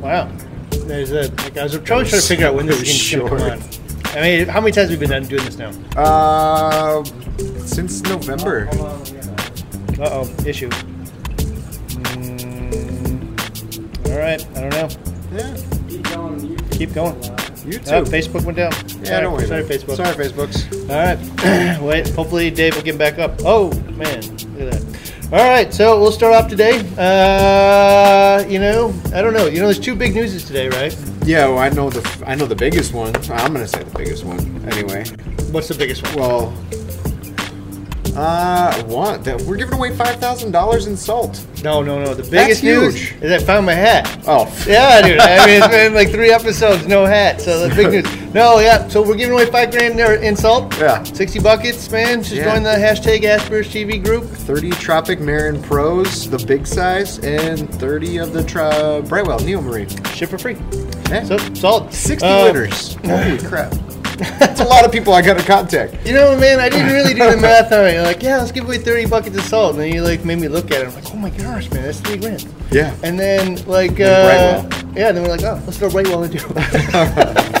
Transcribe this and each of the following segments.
Wow. There's a, like, I was trying, trying to figure out when this is going to come on. I mean, how many times have we been doing this now? Uh, since November. Uh oh, issue. Mm, all right, I don't know. Yeah. Keep going. YouTube. Oh, Facebook went down. Yeah, don't worry. Sorry. Facebook. Sorry, Facebooks. All right. Wait. Hopefully, Dave will get back up. Oh man, look at that. All right. So we'll start off today. Uh, you know, I don't know. You know, there's two big newses today, right? Yeah, well, I know the I know the biggest one. I'm gonna say the biggest one. Anyway, What's the biggest one? well, uh, what? We're giving away five thousand dollars in salt. No, no, no. The biggest news huge. is I found my hat. Oh, Yeah, dude. I mean, it's been like three episodes, no hat. So the big news. No, yeah. So we're giving away five grand there in salt. Yeah. Sixty buckets, man. Just Yeah. join the hashtag AskBRSTV group. thirty Tropic Marin Pros, the big size, and thirty of the Brightwell Neo Marine. Ship for free. Yeah. So salt. Sixty Uh, liters. Holy crap! That's a lot of people I got to contact. You know, man, I didn't really do the math on it. You're like, yeah, let's give away 30 buckets of salt. And then you like made me look at it. I'm like, oh my gosh, man, that's three grand. Yeah. And then like, uh, yeah, then we're like, oh, let's throw Brightwell into it.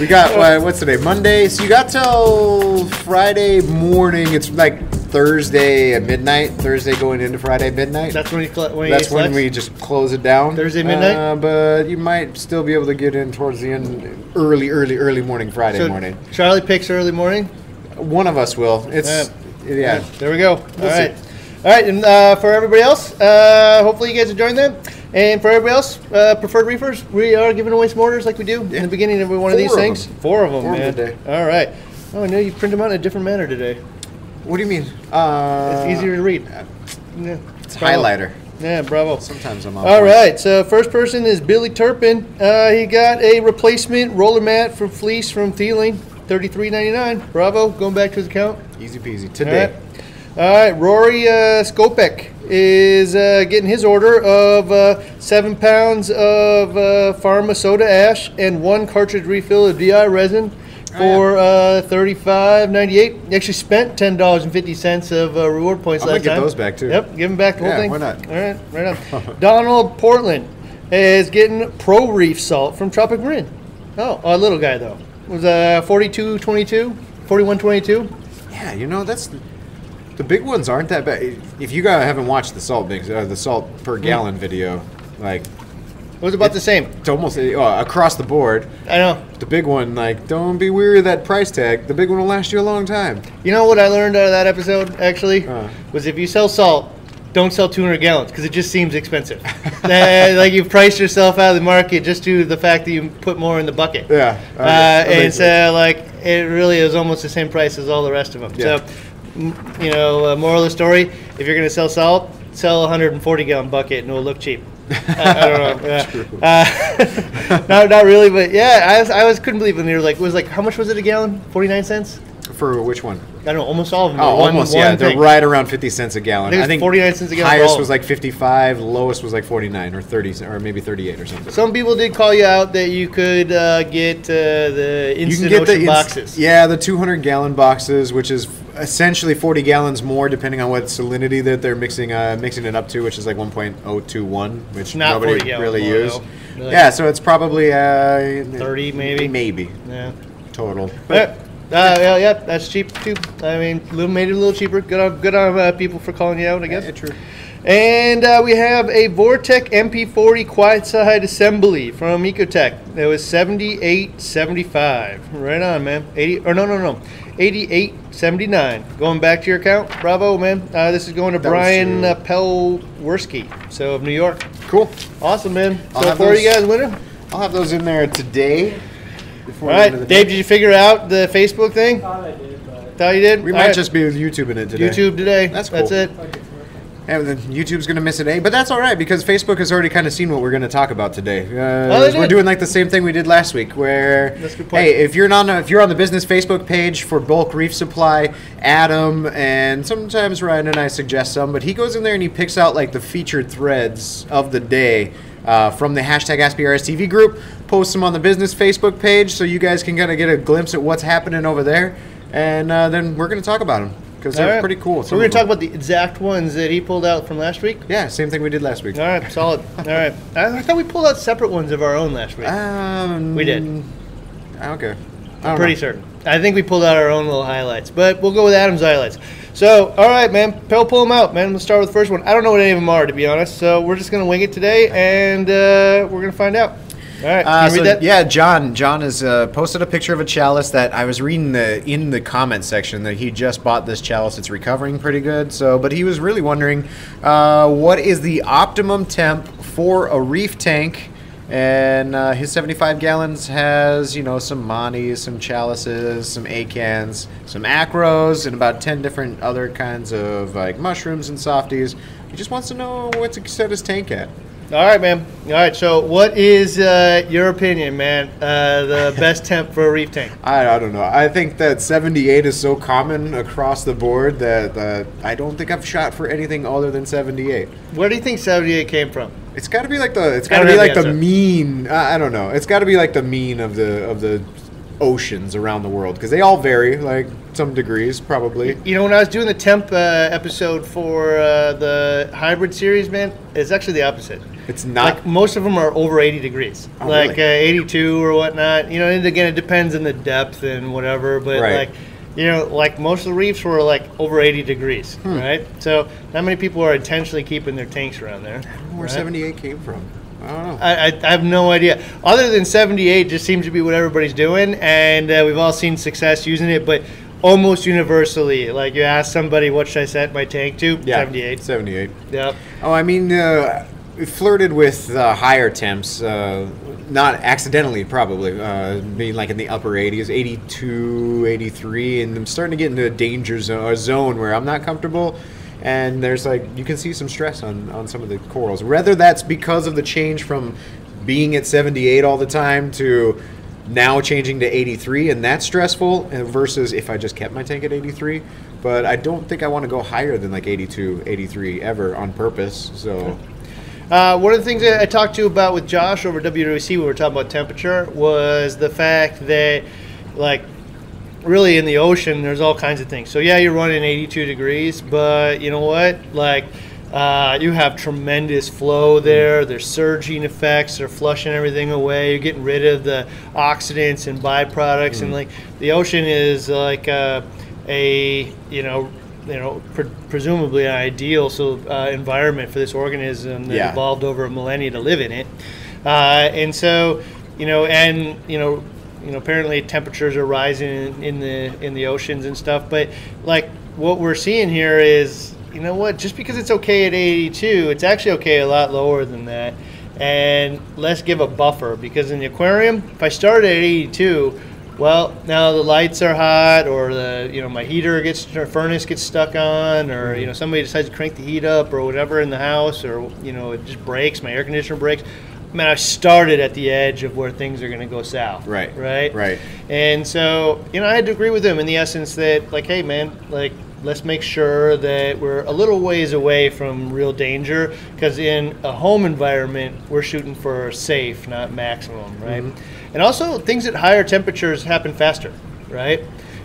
We got uh, what's today? Monday. So you got till Friday morning. It's like Thursday at midnight. Thursday going into Friday midnight. that's when you cl- when That's get when we just close it down. Thursday midnight? Uh, but you might still be able to get in towards the end, early, early, early morning Friday So morning. Charlie picks early morning. One of us will. It's Yeah. yeah. There we go. All We'll right. see. All right, and uh, for everybody else, uh, hopefully you guys enjoyed them. And for everybody else, uh, preferred reefers, we are giving away some orders like we do in the beginning of every one of these of things. them. Four of them, Four of man. them All right. Oh, I know you print them out in a different manner today. What do you mean? Uh, It's easier to read. Yeah. It's Bravo. highlighter. Yeah, bravo. Sometimes I'm off. All right, so first person is Billy Turpin. Uh, he got a replacement roller mat from Fleece from Theiling, thirty-three ninety-nine. Bravo, going back to his account. Easy peasy. Today. right, All right Rory uh, Skopek is uh, getting his order of uh, seven pounds of uh, Pharma soda ash and one cartridge refill of DI resin for uh, thirty-five ninety-eight. He actually spent ten dollars and fifty cents of uh, reward points I'm gonna get time. those back, too. Yep, give them back the whole Yeah, thing. why not? All right, right on. Donald Portland is getting Pro Reef salt from Tropic Marin. Oh, a little guy though. It was uh, 42.22, 41.22. Yeah, you know that's the, the big ones aren't that bad. If you guys haven't watched the salt mix, uh, the salt Hmm. per gallon video, like was about the same. it's almost uh, across the board. I know. The big one, like, don't be weary of that price tag. The big one will last you a long time. You know what I learned out of that episode actually Uh. was if you sell salt, don't sell 200 gallons because it just seems expensive. Uh, like you've priced yourself out of the market just due to the fact that you put more in the bucket. Yeah, Uh, and so like it really is almost the same price as all the rest of them. Yeah. So, m- you know, uh, moral of the story: if you're going to sell salt, sell a 140 gallon bucket and it'll look cheap. I, don't know. Yeah. Uh, not, not really, but yeah, I was, I was couldn't believe when they were like, it was like, how much was it a gallon? 49 cents? For which one? I don't know, almost all of them. Oh, were one, almost. one yeah, they're right around fifty cents a gallon. I think it's 49 cents a gallon Highest was like fifty-five. Lowest was like forty-nine or thirty or maybe thirty-eight or something. Some people did call you out that you could uh, get uh, the you instant can get the ocean ins- boxes. Yeah, the 200 gallon boxes, which is essentially 40 gallons more, depending on what salinity that they're mixing uh, mixing it up to, which is like 1.021, which not nobody really used. though. Really. Yeah, so it's probably uh, 30 maybe. maybe Yeah. total. Yeah. Uh, yeah, yeah, that's cheap too. I mean, little made it a little cheaper. Good on, good on uh, people for calling you out, I guess. Yeah, true. And uh, we have a VorTech MP40 quiet side assembly from Ecotech. That was 78.75. Right on, man. 80 or no, no, no. 88.79. Going back to your account. Bravo, man. Uh, this is going to That Brian true. uh, so of New York. Cool. Awesome, man. I'll so far, you guys winning. I'll have those in there today. Before All the end of the Dave. day. Did you figure out the Facebook thing? Thought I did, but Thought you did. We All might right. just be YouTubing it today. YouTube today. That's That's cool. it. And then YouTube's gonna miss a day, but that's all right because Facebook has already kind of seen what we're gonna talk about today. Uh, Oh, we're doing like the same thing we did last week, where That's a good point. hey, if you're not if you're on the business Facebook page for bulk reef supply, Adam and sometimes Ryan and I suggest some, but he goes in there and he picks out like the featured threads of the day. Uh, from the hashtag AskBRSTV group, posts them on the business Facebook page so you guys can kind of get a glimpse at what's happening over there, and uh, then we're going to talk about them because they're right. pretty cool. So we're gonna talk about the exact ones that he pulled out from last week. Yeah, same thing we did last week. All right, solid. All right. I, I thought we pulled out separate ones of our own last week. Um, We did. Okay. I I'm pretty know. certain. I think we pulled out our own little highlights, but we'll go with Adam's highlights. So, all right, man, Pell, pull them out, man. Let's start with the first one. I don't know what any of them are, to be honest. So we're just gonna wing it today, and uh, we're gonna find out. All right, Uh, so, read that? yeah, John. John has uh, posted a picture of a chalice that I was reading the in the comment section that he just bought this chalice. It's recovering pretty good. So, but he was really wondering uh, what is the optimum temp for a reef tank. And uh, his 75 gallons has, you know, some Monties, some chalices, some acans, some acros, and about 10 different other kinds of like mushrooms and softies. He just wants to know what to set his tank at. All right, man. All right. So, what is uh, your opinion, man? Uh, the best temp for a reef tank? I, I don't know. I think that 78 is so common across the board that, that I don't think I've shot for anything other than 78. Where do you think 78 came from? It's got to be like the It's got to be like the the mean. I, I don't know. It's got to be like the mean of the of the oceans around the world because they all vary like some degrees probably. You know, when I was doing the temp uh, episode for uh, the hybrid series, man, it's actually the opposite. It's not like most of them are over 80 degrees Oh, like really? uh, 82 or whatnot you know and again it depends on the depth and whatever but Right. like you know like most of the reefs were like over 80 degrees Hmm. right so not many people are intentionally keeping their tanks around there where right? 78 came from. I don't know. I, I, I have no idea. Other than 78, just seems to be what everybody's doing, and uh, we've all seen success using it. But almost universally, like you ask somebody, what should I set my tank to? yeah, 78. 78. Yep. Oh, I mean, uh, we flirted with uh, higher temps, uh, not accidentally, probably, uh, being like in the upper 80s, 82, 83, and I'm starting to get into a danger zone, a zone where I'm not comfortable. And there's like, you can see some stress on, on some of the corals. Whether that's because of the change from being at 78 all the time to now changing to 83, and that's stressful, versus if I just kept my tank at 83. But I don't think I want to go higher than like 82, 83 ever on purpose. So. Uh, one of the things that I talked to you about with Josh over WWC when we were talking about temperature was the fact that, like, really in the ocean, there's all kinds of things. So yeah, you're running 82 degrees, but you know what? Like, uh, you have tremendous flow there. There's surging effects. They're flushing everything away. You're getting rid of the oxidants and byproducts, and like the ocean is like uh, a you know you know pre- presumably an ideal so uh, environment for this organism that Yeah. evolved over a millennia to live in it. Uh, and so you know, and you know, you know, apparently temperatures are rising in, in the in the oceans and stuff. But like what we're seeing here is, you know what? Just because it's okay at 82, it's actually okay a lot lower than that. And let's give a buffer because in the aquarium, if I started at 82, well, now the lights are hot, or the you know my heater gets or furnace gets stuck on, or you mm-hmm. know somebody decides to crank the heat up, or whatever in the house, or you know it just breaks, my air conditioner breaks. I mean, I started at the edge of where things are going to go south. Right. Right. Right. And so, you know, I had to agree with him in the essence that, like, hey, man, like, let's make sure that we're a little ways away from real danger because in a home environment, we're shooting for safe, not maximum, right? Mm-hmm. And also, things at higher temperatures happen faster, right?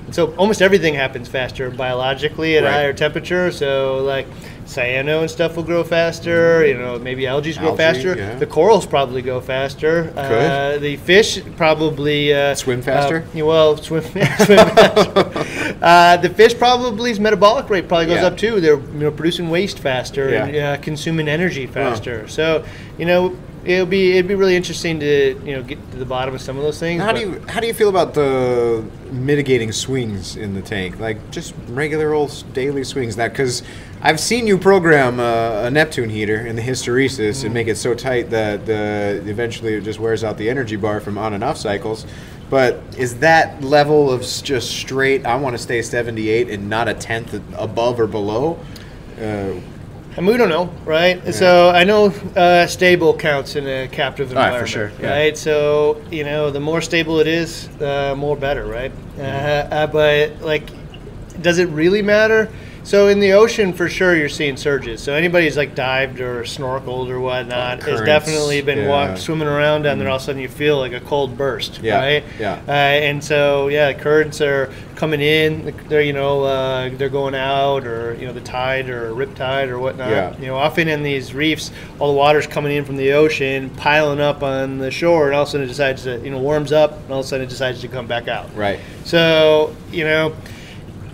And so, almost everything happens faster biologically at Right. a higher temperature. So, like, cyano and stuff will grow faster. You know, maybe algae grow faster. yeah. The corals probably go faster. Uh, the fish probably uh, Swim faster? Uh, well, swim, swim faster. uh, the fish probably's metabolic rate probably goes Yeah. up too. They're you know producing waste faster and Yeah. uh, consuming energy faster. So you know it'll be it'd be really interesting to you know get to the bottom of some of those things. How do you how do you feel about the mitigating swings in the tank, like just regular old daily swings? That because I've seen you program uh, a Neptune heater in the hysteresis and make it so tight that the eventually it just wears out the energy bar from on and off cycles. But is that level of just straight? I want to stay 78 and not a tenth above or below. Uh, I mean, we don't know, right? So I know uh, stable counts in a captive All right, environment, for sure, yeah. right? So you know, the more stable it is, the more better, right? Uh, uh, but like, does it really matter? So in the ocean, for sure, you're seeing surges. So anybody who's like dived or snorkeled or whatnot has definitely been yeah. walk, swimming around down there. All of a sudden, you feel like a cold burst, Yeah, right? yeah. Uh, and so yeah, currents are coming in. They're you know uh, they're going out, or you know the tide or rip tide or whatnot. Yeah. You know, often in these reefs, all the water's coming in from the ocean, piling up on the shore, and all of a sudden it decides to you know warms up, and all of a sudden it decides to come back out. Right. So, you know,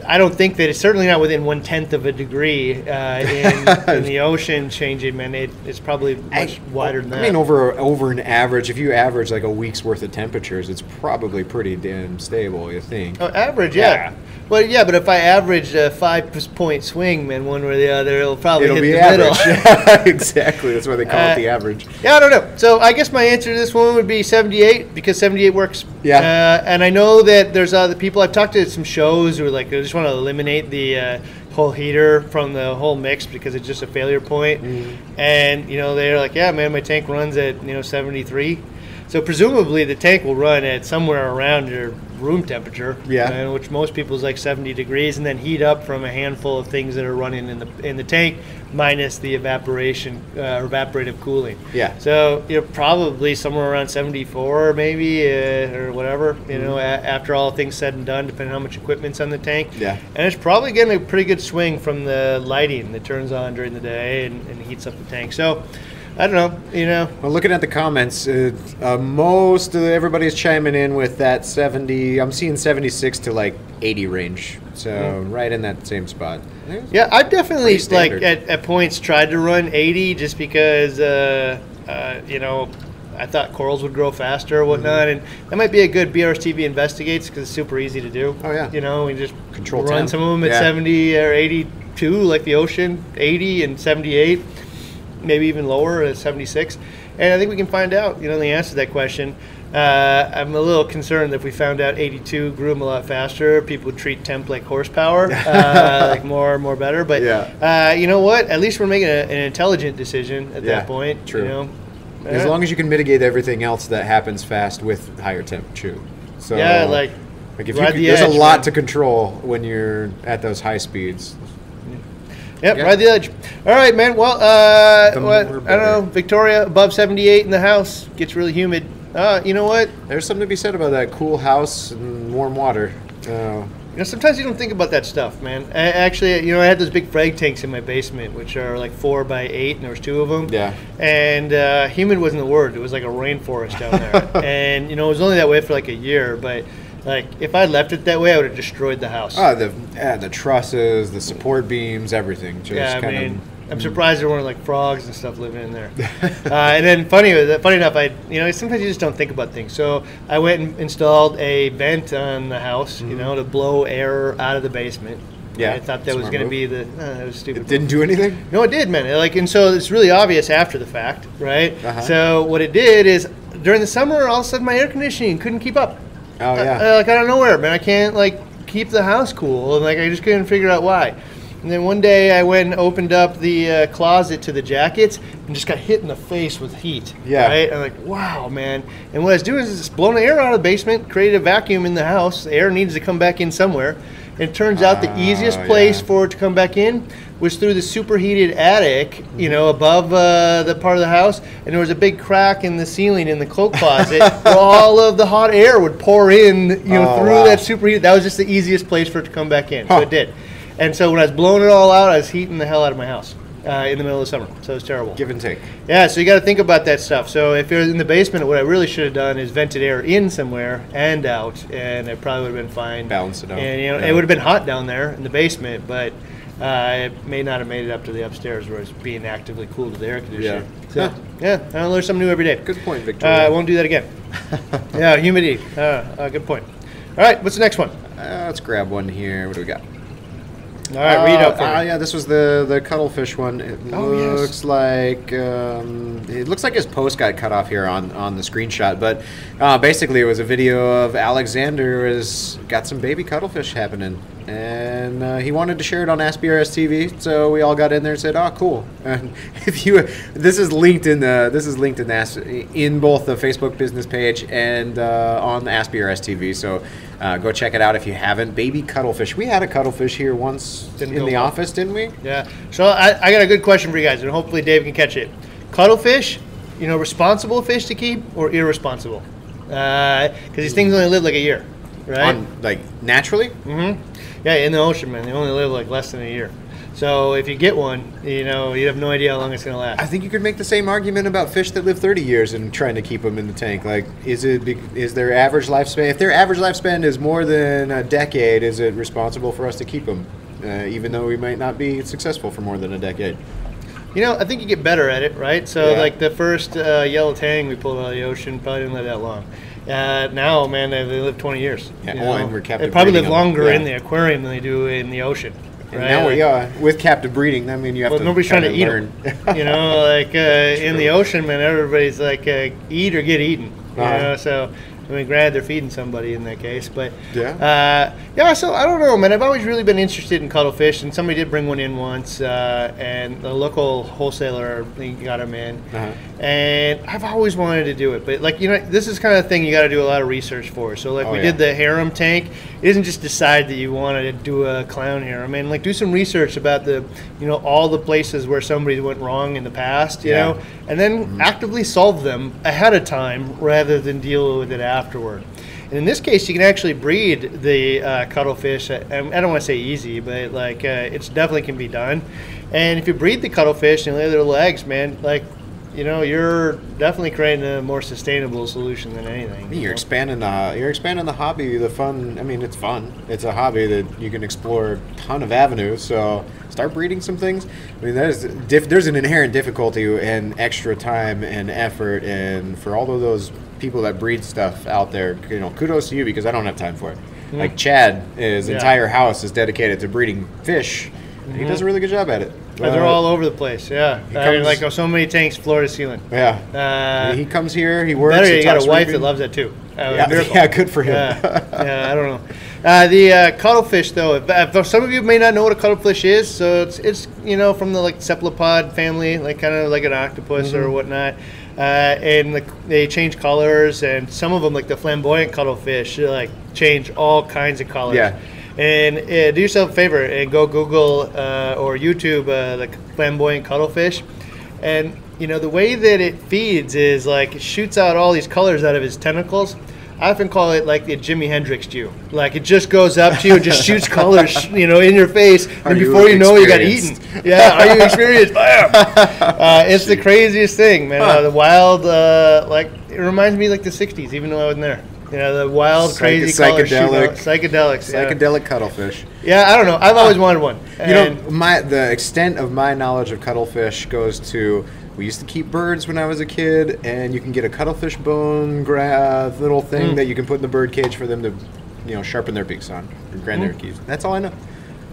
I don't think that it's certainly not within one tenth of a degree uh, in, in the ocean changing, man. It, it's probably much wider than I that. I mean, over over an average, if you average like a week's worth of temperatures, it's probably pretty damn stable. You think? Oh, average, yeah. Yeah. Well, yeah, but if I average a five point swing, man, one way or the other, it'll probably It'll hit be the average. middle. Exactly. That's why they call Uh, it the average. Yeah, I don't know. So I guess my answer to this one would be 78 because 78 works. Yeah. Uh, and I know that there's other people. I've talked to at some shows who are like, I just want to eliminate the uh, whole heater from the whole mix because it's just a failure point. Mm-hmm. And you know they're like, yeah, man, my tank runs at you know 73. So presumably the tank will run at somewhere around your room temperature, Yeah. uh, which most people is like 70 degrees, and then heat up from a handful of things that are running in the in the tank, minus the evaporation, uh, evaporative cooling. Yeah. So you're probably somewhere around 74, maybe, uh, or whatever. You know, a- after all things said and done, depending on how much equipment's on the tank. Yeah. And it's probably getting a pretty good swing from the lighting that turns on during the day and, and heats up the tank. So, I don't know. You know, Well, looking at the comments, uh, uh, most of everybody's chiming in with that 70. I'm seeing 76 to like 80 range. So right in that same spot. Yeah, I've definitely like at, at points tried to run 80 just because uh, uh, you know I thought corals would grow faster or whatnot, and that might be a good BRSTV investigates because it's super easy to do. Oh, yeah. you know we just Control run temp. some of them at Yeah. 70 or 82, like the ocean, 80 and 78, maybe even lower at 76, and I think we can find out you know the answer to that question. Uh, I'm a little concerned that if we found out 82 grew them a lot faster, people would treat temp like horsepower, uh, like more, more better. But Yeah. uh, you know what? At least we're making a, an intelligent decision at Yeah, that point. true. You know, As long as you can mitigate everything else that happens fast with higher temperature. So yeah, like like if you the there's edge, a lot man. to control when you're at those high speeds. Yep, Yeah. ride the edge. All right, man. Well, uh, what, I don't know. Victoria above 78 in the house gets really humid. Uh, you know what? There's something to be said about that cool house and warm water. Uh, You know, sometimes you don't think about that stuff, man. I, actually, you know, I had those big frag tanks in my basement, which are like four by eight, and there was two of them. Yeah. And uh, humid wasn't the word; it was like a rainforest down there. and you know, it was only that way for like a year. But like, if I left it that way, I would have destroyed the house. oh, the yeah, the trusses, the support beams, everything. Just yeah, I mean, of. I'm surprised there weren't like frogs and stuff living in there. uh, and then funny, funny enough, I you know sometimes you just don't think about things. So I went and installed a vent on the house, you know, to blow air out of the basement. Mm-hmm. Yeah, I thought that was going to be the. Uh, that was stupid. It didn't do anything. No, it did, man. Like, and so it's really obvious after the fact, right? Uh-huh. So what it did is during the summer, all of a sudden my air conditioning couldn't keep up. Oh Uh, yeah. uh, like out of nowhere, man. I can't like keep the house cool, and like I just couldn't figure out why. And then one day I went and opened up the uh, closet to the jackets and just got hit in the face with heat. Yeah. Right. I'm like, wow, man. And what I was doing is just blowing the air out of the basement, created a vacuum in the house. The air needs to come back in somewhere. It turns out the Ah, easiest place yeah. for it to come back in was through the superheated attic, you know, above uh, the part of the house, and there was a big crack in the ceiling in the cloak closet where all of the hot air would pour in, you know, Oh, through wow. that superheated. That was just the easiest place for it to come back in. So it did. And so when I was blowing it all out, I was heating the hell out of my house uh, in the middle of the summer. So it's terrible. Give and take. Yeah, so you got to think about that stuff. So if you're in the basement, what I really should have done is vented air in somewhere and out, and it probably would have been fine. Balance it out. And you know, Yeah. it would have been hot down there in the basement, but uh, it may not have made it up to the upstairs where it's being actively cooled with the air conditioner. Yeah. So, Huh. yeah, I learn something new every day. Good point, Uh, Victoria. I won't do that again. yeah, humidity. Uh, uh, good point. All right, what's the next one? Uh, let's grab one here. What do we got? All right, read out for uh, yeah, this was the the cuttlefish one. It Oh, yes. looks like um, it looks like his post got cut off here on, on the screenshot, but uh, basically it was a video of Alexander has got some baby cuttlefish happening, and uh, he wanted to share it on AskBRS TV, so we all got in there and said, "Oh, cool." And if you this is linked in the this is linked in the in both the Facebook business page and uh, on the AskBRS TV, so Uh, go check it out if you haven't. Baby cuttlefish. We had a cuttlefish here once Didn't in the well. office, didn't we? Yeah. So I, I got a good question for you guys, and hopefully Dave can catch it. Cuttlefish, you know, responsible fish to keep or irresponsible? Because these things only live like a year, right? On like naturally. Mm-hmm. Yeah, in the ocean, man, they only live like less than a year. So if you get one, you know, you have no idea how long it's gonna last. I think you could make the same argument about fish that live 30 years and trying to keep them in the tank. Like, is it is their average lifespan? If their average lifespan is more than a decade, is it responsible for us to keep them, uh, even though we might not be successful for more than a decade? You know, I think you get better at it, right? So, Yeah. like the first uh, yellow tang we pulled out of the ocean probably didn't live that long. Uh, now, man, they, they live 20 years. Yeah, oh, and we're captive They probably live longer Yeah. in the aquarium than they do in the ocean. And right? now we are with captive breeding. I mean, you have Well, to. nobody's trying to eat learn. them. you know, like uh, in the ocean, man, everybody's like uh, eat or get eaten. You Uh-huh. know, so I mean, granted, they're feeding somebody in that case, but Yeah. uh, yeah. So I don't know, man. I've always really been interested in cuttlefish, and somebody did bring one in once, uh, and the local wholesaler got them in, Uh-huh. and I've always wanted to do it, but like you know, this is kind of the thing you got to do a lot of research for. So like Oh, we yeah. did the harem tank. It isn't just decide that you want to do a clown harem. I mean, like do some research about the, you know, all the places where somebody went wrong in the past, you Yeah. know, and then actively solve them ahead of time rather than deal with it afterward. And in this case, you can actually breed the uh, cuttlefish. I, I don't want to say easy, but like uh, it's definitely can be done. And if you breed the cuttlefish and lay their eggs, man, like you know, you're definitely creating a more sustainable solution than anything. you You're know? expanding the you're expanding the hobby, the fun. I mean, it's fun. It's a hobby that you can explore a ton of avenues. So start breeding some things. I mean, there's diff, there's an inherent difficulty and extra time and effort, and for all of those people that breed stuff out there, you know, kudos to you because I don't have time for it. Mm-hmm. Like Chad, his Yeah. entire house is dedicated to breeding fish. and He does a mm-hmm. really good job at it. They're all over the place. Yeah, he I mean, comes- like so many tanks, floor to ceiling. Yeah. Uh, he comes here. He works. Better, he got a wife reefing. that loves that too. Uh, Yeah, yeah, good for him. Yeah, yeah, I don't know. Uh, the uh, cuttlefish, though, if, if some of you may not know what a cuttlefish is, so it's it's you know from the like cephalopod family, like kind of like an octopus Mm-hmm. or whatnot. Uh, and the, they change colors, and some of them, like the flamboyant cuttlefish, like change all kinds of colors. Yeah. And uh, do yourself a favor and go Google uh, or YouTube uh, the flamboyant cuttlefish, and you know the way that it feeds is like it shoots out all these colors out of his tentacles. I often call it like the Jimi Hendrix you. Like it just goes up to you and just shoots colors, you know, in your face, Are and before you know, it, you got eaten. Yeah, are you experienced? Bam! Uh, it's the craziest thing, man. Uh, the wild, uh, like it reminds me like the '60s, even though I wasn't there. You know, the wild, Psych- crazy psychedelic- psychedelics. yeah. Psychedelic cuttlefish. Yeah, I don't know. I've always wanted one. You know, my the extent of my knowledge of cuttlefish goes to we used to keep birds when I was a kid, and you can get a cuttlefish bone gra- little thing Mm. that you can put in the bird cage for them to, you know, sharpen their beaks on or grind their Mm. keys. That's all I know.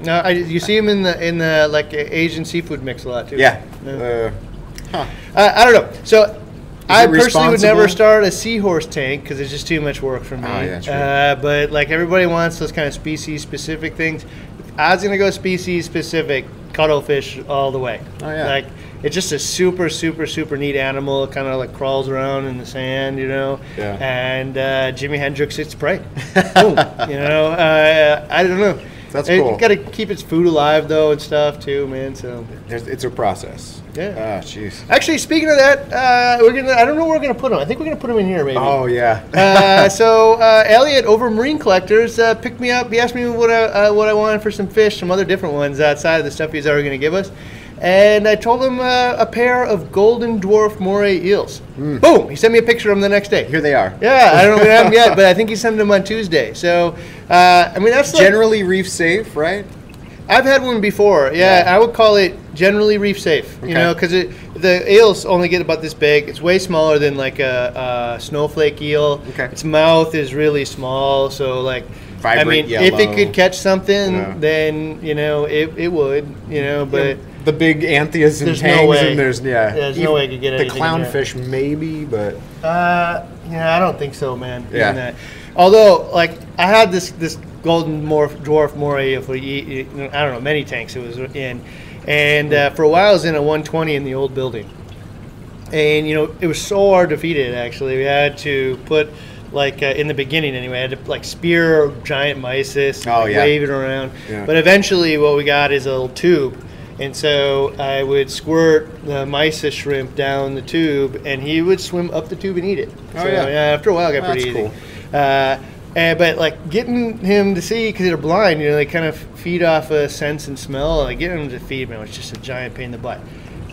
no, I, you see them in the in the like Asian seafood mix a lot too. Yeah. Yeah. Uh, huh. Uh, I don't know. So. I personally would never start a seahorse tank because it's just too much work for me. Oh, yeah, true. Uh, but like everybody wants those kind of species specific things. I was gonna go species specific cuttlefish all the way. Oh, yeah. Like it's just a super super super neat animal. It kind of like crawls around in the sand, you know. Yeah. And uh, Jimi Hendrix its prey. Boom. You know. Uh, I don't know. That's It- cool. Got to keep its food alive though and stuff too, man. So. There's, it's a process. Yeah. Ah, jeez. Actually, speaking of that, uh, we're gonna. I don't know where we're gonna put them. I think we're gonna put them in here, maybe. Oh yeah. uh, so uh, Elliot over Marine Collectors uh, picked me up. He asked me what I, uh, what I wanted for some fish, some other different ones outside of the stuff he's already going to give us. And I told him uh, a pair of golden dwarf moray eels. Boom! He sent me a picture of them the next day. Here they are. Yeah, I don't know if have them yet, but I think he sent them on Tuesday. So, uh, I mean, that's like, Generally reef safe, right? I've had one before. Yeah, Yeah. I would call it generally reef safe. You know, because the eels only get about this big. It's way smaller than like a, a snowflake eel. Okay. Its mouth is really small, so like. I Vibrant mean, if it could catch something, Yeah. then you know it, it would. You know, but the big anthias and There's no tangs way. and there's yeah. There's no way I could get the anything in there. clownfish maybe, but Uh, yeah, I don't think so, man. Yeah. That. Although, like, I had this this golden morph, dwarf moray for I don't know many tanks it was in, and uh, for a while I was in a 120 in the old building, and you know it was so hard to feed it. Actually, we had to put like uh, in the beginning anyway. I had to like spear giant mysis, and, Oh, yeah. wave it around. Yeah. But eventually, what we got is a little tube, and so I would squirt the mysis shrimp down the tube, and he would swim up the tube and eat it. Oh, So, yeah. After a while, it got That's pretty easy. cool. Uh, and, but like getting him to see because they're blind, you know, they kind of feed off of sense and smell. Like getting him to feed me was just a giant pain in the butt.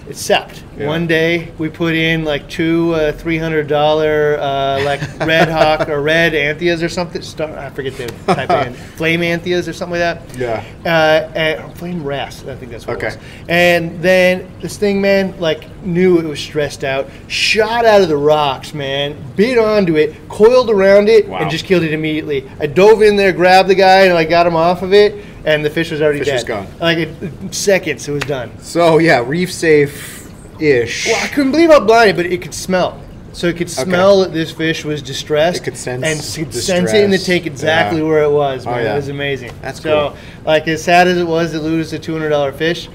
Except Yeah. one day we put in like two uh, three hundred dollar uh, like red hawk or red anthias or something. Star, I forget the type of flame anthias or something like that. Yeah. Uh, and flame wrasse, I think that's what Okay. it was. And then this thing, man, like knew it was stressed out, shot out of the rocks, man, bit onto it, coiled around it, Wow. and just killed it immediately. I dove in there, grabbed the guy, and I got him off of it, and the fish was already Fish dead. was gone. Like it, seconds, it was done. So yeah, reef safe ish. Well, I couldn't believe how blind, but it could smell. So it could smell that this fish was distressed. It could sense and could sense it in the tank exactly Yeah. where it was. Oh, Man, yeah. it was amazing. That's so, cool. like as sad as it was to lose a two hundred dollar fish,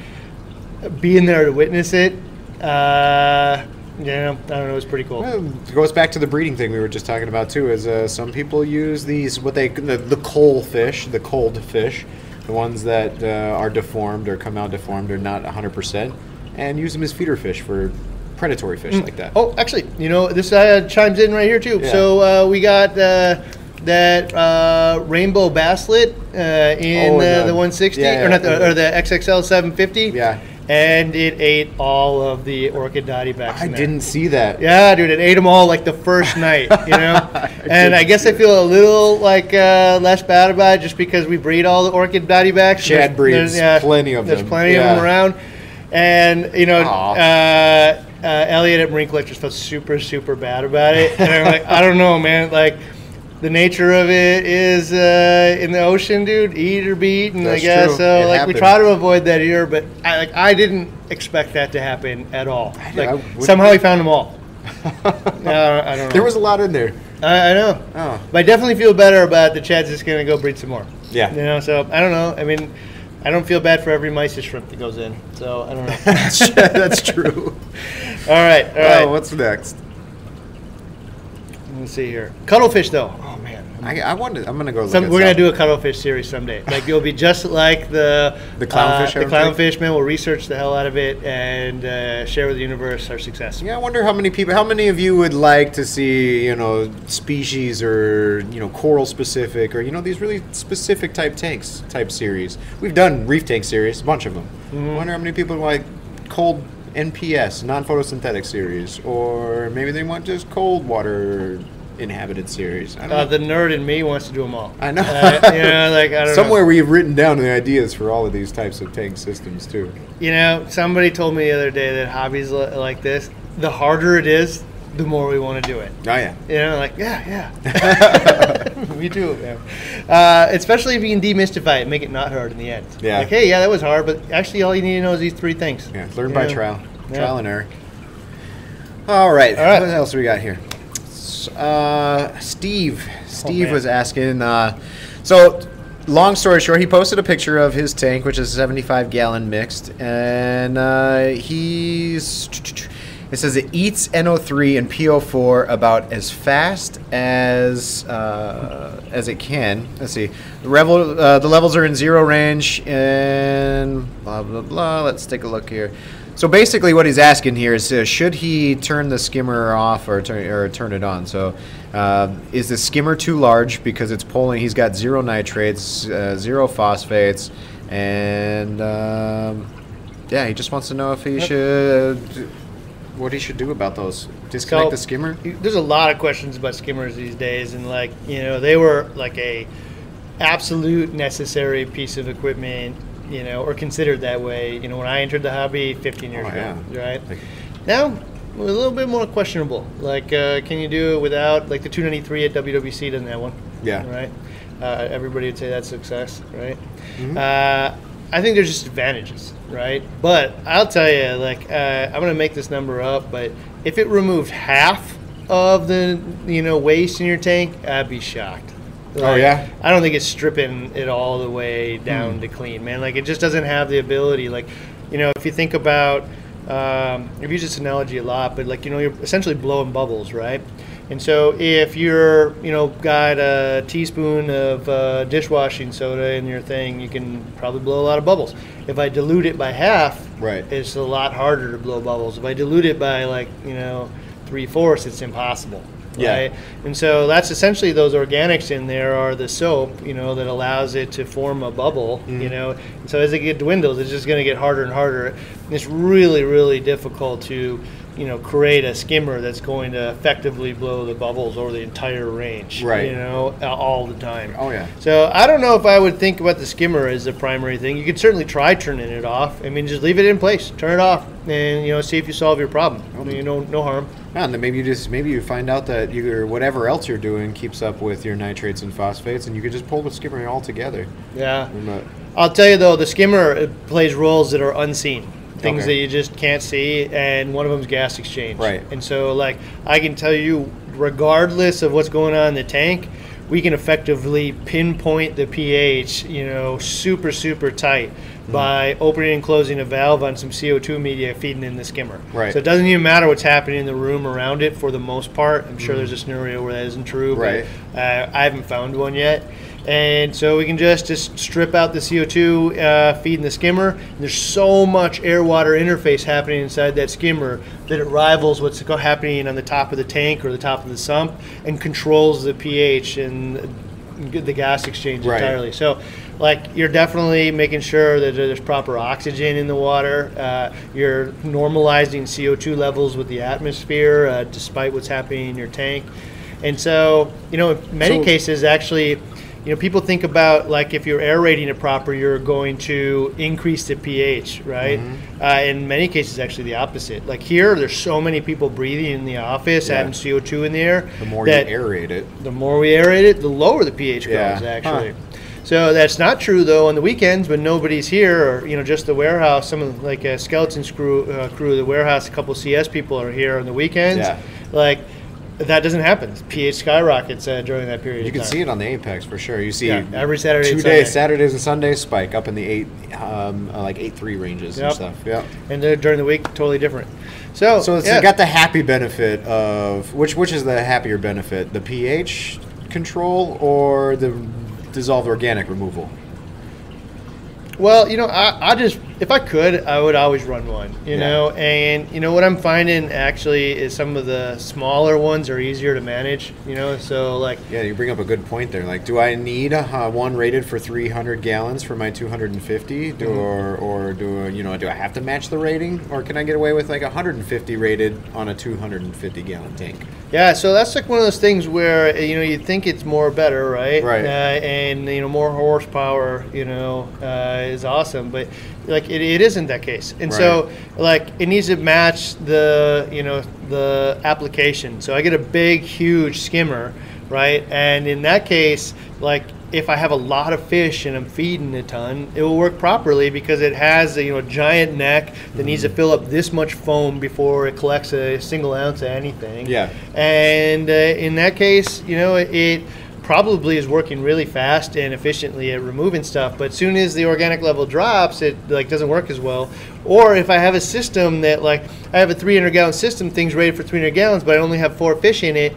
being there to witness it, uh, you know, I don't know, it was pretty cool. Well, it goes back to the breeding thing we were just talking about too. Is uh, some people use these what they the, the coal fish, the cold fish, the ones that uh, are deformed or come out deformed or not 100 percent, and use them as feeder fish for predatory fish like that. Oh, actually, you know, this uh, chimes in right here too. Yeah. So uh, we got uh, that uh, rainbow basslet uh, in Oh, the, the- the 160 yeah, or not the, yeah. or the XXL 750. Yeah. And it ate all of the orchid dotty backs. I didn't see that. Yeah, dude, it ate them all like the first night, you know. and I guess I feel a little like uh, less bad about it just because we breed all the orchid dotty backs. Chad There's- breeds plenty of there's them. There's plenty of them around, and you know, uh, uh, Elliot at Marine Collectors felt super, super bad about it, and I'm like, I don't know, man, like. The nature of it is uh, in the ocean, dude. Eat or be eaten, I guess. true. So, It like, happened. we try to avoid that here, but I like I didn't expect that to happen at all. Like, somehow he found them all. Uh, I don't know. There was a lot in there. I, I know. Oh. But I definitely feel better about the Chad's just going to go breed some more. Yeah. You know, so I don't know. I mean, I don't feel bad for every mysis shrimp that goes in. So I don't know. That's true. all right. All right. Oh, what's next? Let's see here. Cuttlefish, though. Oh, man. I, I wanted. I'm gonna go. Look Some, at we're gonna do a cuttlefish series someday. Like it'll be just like the The clownfish, Uh, the clownfish man. We'll research the hell out of it and uh, share with the universe our success. Yeah, I wonder how many people, how many of you would like to see, you know, species or you know, coral specific or you know these really specific type tanks type series. We've done reef tank series, a bunch of them. Mm-hmm. I wonder how many people like cold NPS, non photosynthetic series, or maybe they want just cold water inhabited series. Uh, the nerd in me wants to do them all. I know. Uh, you know, like I don't know. Somewhere we've written down the ideas for all of these types of tank systems too. You know, somebody told me the other day that hobbies li- like this, the harder it is, the more we want to do it. Oh yeah. You know, like yeah, yeah. me too, man. Uh, especially if you can demystify it, make it not hard in the end. Yeah. Like, hey, yeah, that was hard, but actually, all you need to know is these three things. Yeah, learn by Yeah. trial, Yeah. trial and error. All right, All right. what else we got here? Uh, Steve, Steve man. was asking. Uh, so, long story short, he posted a picture of his tank, which is 75 gallon mixed, and uh, he's. It says it eats NO3 and PO4 about as fast as uh, as it can. Let's see. The, revel, uh, the levels are in zero range and blah blah blah. Let's take a look here. So basically, what he's asking here is, uh, should he turn the skimmer off or turn or turn it on? So, uh, is the skimmer too large because it's pulling? He's got zero nitrates, uh, zero phosphates, and um, yeah, he just wants to know if he Yep. should what he should do about those. Disconnect So- the skimmer. There's a lot of questions about skimmers these days, and like you know, they were like a absolute necessary piece of equipment, you know, or considered that way. You know, when I entered the hobby 15 years Oh, ago, yeah. right? Like- Now, a little bit more questionable. Like, uh, can you do it without like the 293 at WWC doesn't have one? Yeah. Right. Uh, everybody would say that's success, right? Mm-hmm. Uh, I think there's just advantages, right? But I'll tell you, like, uh, I'm gonna make this number up, but if it removed half of the you know waste in your tank, I'd be shocked. Oh, yeah? I don't think it's stripping it all the way down to clean, man. Like it just doesn't have the ability. Like, you know, if you think about, um, I've used this analogy a lot, but like you know, you're essentially blowing bubbles, right? And so if you're, you know, got a teaspoon of uh, dishwashing soda in your thing, you can probably blow a lot of bubbles. If I dilute it by half, Right. it's a lot harder to blow bubbles. If I dilute it by like, you know, three fourths, it's impossible. Yeah. Right? And so that's essentially those organics in there are the soap, you know, that allows it to form a bubble, Mm-hmm. you know. And so as it get dwindles, it's just going to get harder and harder. And it's really, really difficult to, you know, create a skimmer that's going to effectively blow the bubbles over the entire range, Right. you know, all the time. Oh, yeah. So I don't know if I would think about the skimmer as the primary thing. You could certainly try turning it off. I mean, just leave it in place, turn it off, and you know, see if you solve your problem. Oh. You know, no harm. Yeah, and then maybe you just maybe you find out that your whatever else you're doing keeps up with your nitrates and phosphates, and you could just pull the skimmer all together. Yeah. I'll tell you though, the skimmer plays roles that are unseen, things Okay. that you just can't see, and one of them is gas exchange. Right. And so, like, I can tell you, regardless of what's going on in the tank, we can effectively pinpoint the pH, you know, super super tight Mm-hmm. by opening and closing a valve on some CO2 media feeding in the skimmer. Right. So it doesn't even matter what's happening in the room around it for the most part. I'm sure there's a scenario where that isn't true. Right. but uh, I haven't found one yet. And so we can just, just strip out the CO2 uh, feed in the skimmer. And there's so much air water interface happening inside that skimmer that it rivals what's happening on the top of the tank or the top of the sump and controls the pH and the gas exchange Right. entirely. So, like, you're definitely making sure that there's proper oxygen in the water. Uh, you're normalizing CO2 levels with the atmosphere, uh, despite what's happening in your tank. And so, you know, in many So- cases, actually, you know, people think about like if you're aerating it proper, you're going to increase the pH, right? Mm-hmm. Uh, in many cases, actually, the opposite. Like here, there's so many people breathing in the office, Yeah. having CO2 in the air. The more that you aerate it, the more we aerate it, the lower the pH goes, actually. Huh. So that's not true though on the weekends when nobody's here, or you know, just the warehouse. Some of like a skeleton crew, uh, crew of the warehouse, a couple CS people are here on the weekends. Yeah. Like that doesn't happen. pH skyrockets uh, during that period. you can see it on the apex for sure. You see Yeah, every Saturday two days. Saturdays and Sundays spike up in the eight, um, uh, like eight three ranges and stuff. Yeah. and then during the week, totally different. So, So it's yeah. got the happy benefit of which which is the happier benefit, the pH control or the dissolved organic removal? Well, you know, I, I just if I could, I would always run one. You Yeah. know, and you know what I'm finding actually is some of the smaller ones are easier to manage. You know, so like Yeah, you bring up a good point there. Like, do I need a uh, one rated for 300 gallons for my 250, do, Mm-hmm. or or do you know do I have to match the rating, or can I get away with like 150 rated on a 250 gallon tank? Yeah, so that's like one of those things where you know you think it's more better, right? Right. Uh, and you know more horsepower, you know, uh, is awesome, but like it, it isn't that case. And so like it needs to match the you know the application. So I get a big, huge skimmer, right? And in that case, like if I have a lot of fish and I'm feeding a ton, it will work properly because it has a you know giant neck that needs to fill up this much foam before it collects a single ounce of anything. Yeah. And uh, in that case, you know, it, it probably is working really fast and efficiently at removing stuff. But as soon as the organic level drops, it like doesn't work as well. Or if I have a system that like I have a 300 gallon system, things rated for 300 gallons, but I only have four fish in it.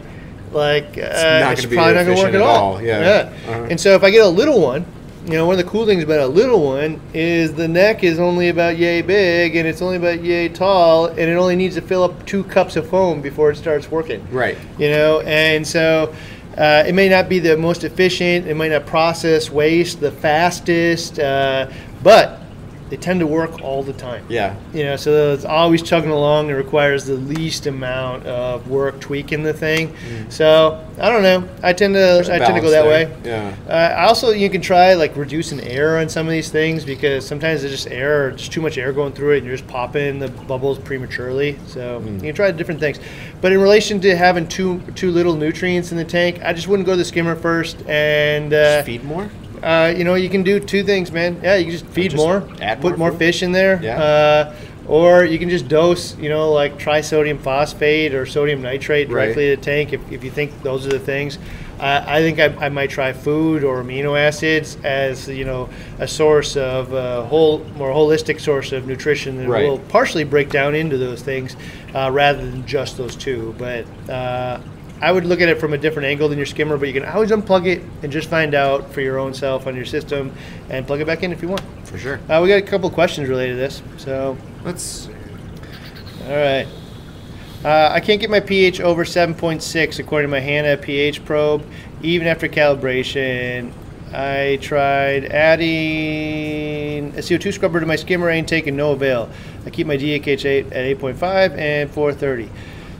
Like uh, it's probably not going to work at at all. all, yeah. Uh-huh. And so if I get a little one, you know, one of the cool things about a little one is the neck is only about yay big and it's only about yay tall, and it only needs to fill up two cups of foam before it starts working. Right. You know, and so uh, it may not be the most efficient, it might not process waste the fastest, uh, but they tend to work all the time. Yeah. You know, so it's always chugging along. It requires the least amount of work tweaking the thing. So I don't know. I tend to Mm. I tend to go that there. way. Yeah. Uh, also, you can try like reducing air on some of these things because sometimes it's just air, just too much air going through it, and you're just popping the bubbles prematurely. So Mm. you can try different things. But in relation to having too too little nutrients in the tank, I just wouldn't go to the skimmer first and. Uh, feed more. Uh, you know, you can do two things, man. Yeah, you can just feed just more, add put more more fish in there. Yeah. Uh, or you can just dose, you know, like trisodium phosphate or sodium nitrate directly to the tank if, if you think those are the things. Uh, I think I, I might try food or amino acids as, you know, a source of uh, whole, more holistic source of nutrition that Right. will partially break down into those things uh, rather than just those two. But uh, I would look at it from a different angle than your skimmer, but you can always unplug it and just find out for your own self on your system and plug it back in if you want. For sure. Uh, we got a couple questions related to this. So, Let's. all right. Uh, I can't get my pH over 7.6 according to my Hanna pH probe, even after calibration. I tried adding a CO2 scrubber to my skimmer intake and no avail. I keep my DHA at 8.5 and 430.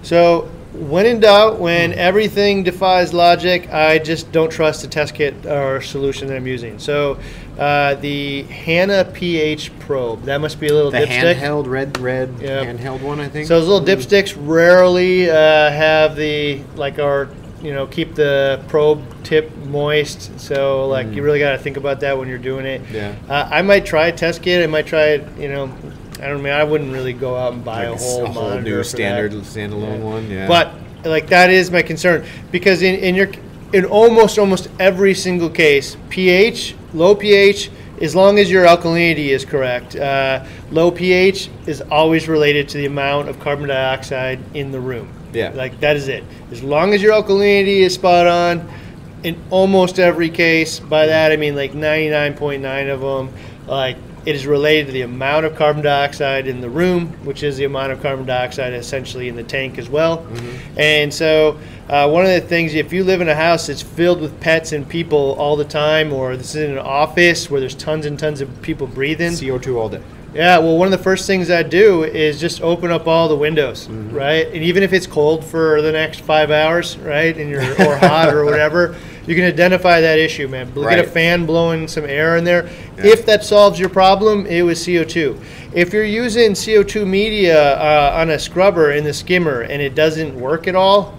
So, when in doubt, when everything defies logic, I just don't trust the test kit or solution that I'm using. So, uh, the Hanna pH probe, that must be a little The dipstick. handheld red red Yep. handheld one, I think. So those little dipsticks rarely uh, have the like our you know keep the probe tip moist. So like you really got to think about that when you're doing it. Mm. Yeah. Uh, I might try a test kit. I might try it. You know, I don't mean I wouldn't really go out and buy Like a whole a whole new standard that. standalone one. Yeah. But like that is my concern because in, in your in almost almost every single case, pH low pH as long as your alkalinity is correct. Uh, low pH is always related to the amount of carbon dioxide in the room. Yeah. Like that is it. As long as your alkalinity is spot on, in almost every case, by that I mean like 99.9 of them, like it is related to the amount of carbon dioxide in the room, which is the amount of carbon dioxide essentially in the tank as well. And so, uh, one of the things, if you live in a house that's filled with pets and people all the time, or this is in an office where there's tons and tons of people breathing, CO two all day. Yeah, well, one of the first things I do is just open up all the windows, right? And even if it's cold for the next five hours, right, and you're or hot or whatever, you can identify that issue, man. Get a fan blowing some air in there. Yeah. If that solves your problem, it was CO2. If you're using CO2 media uh, on a scrubber in the skimmer and it doesn't work at all,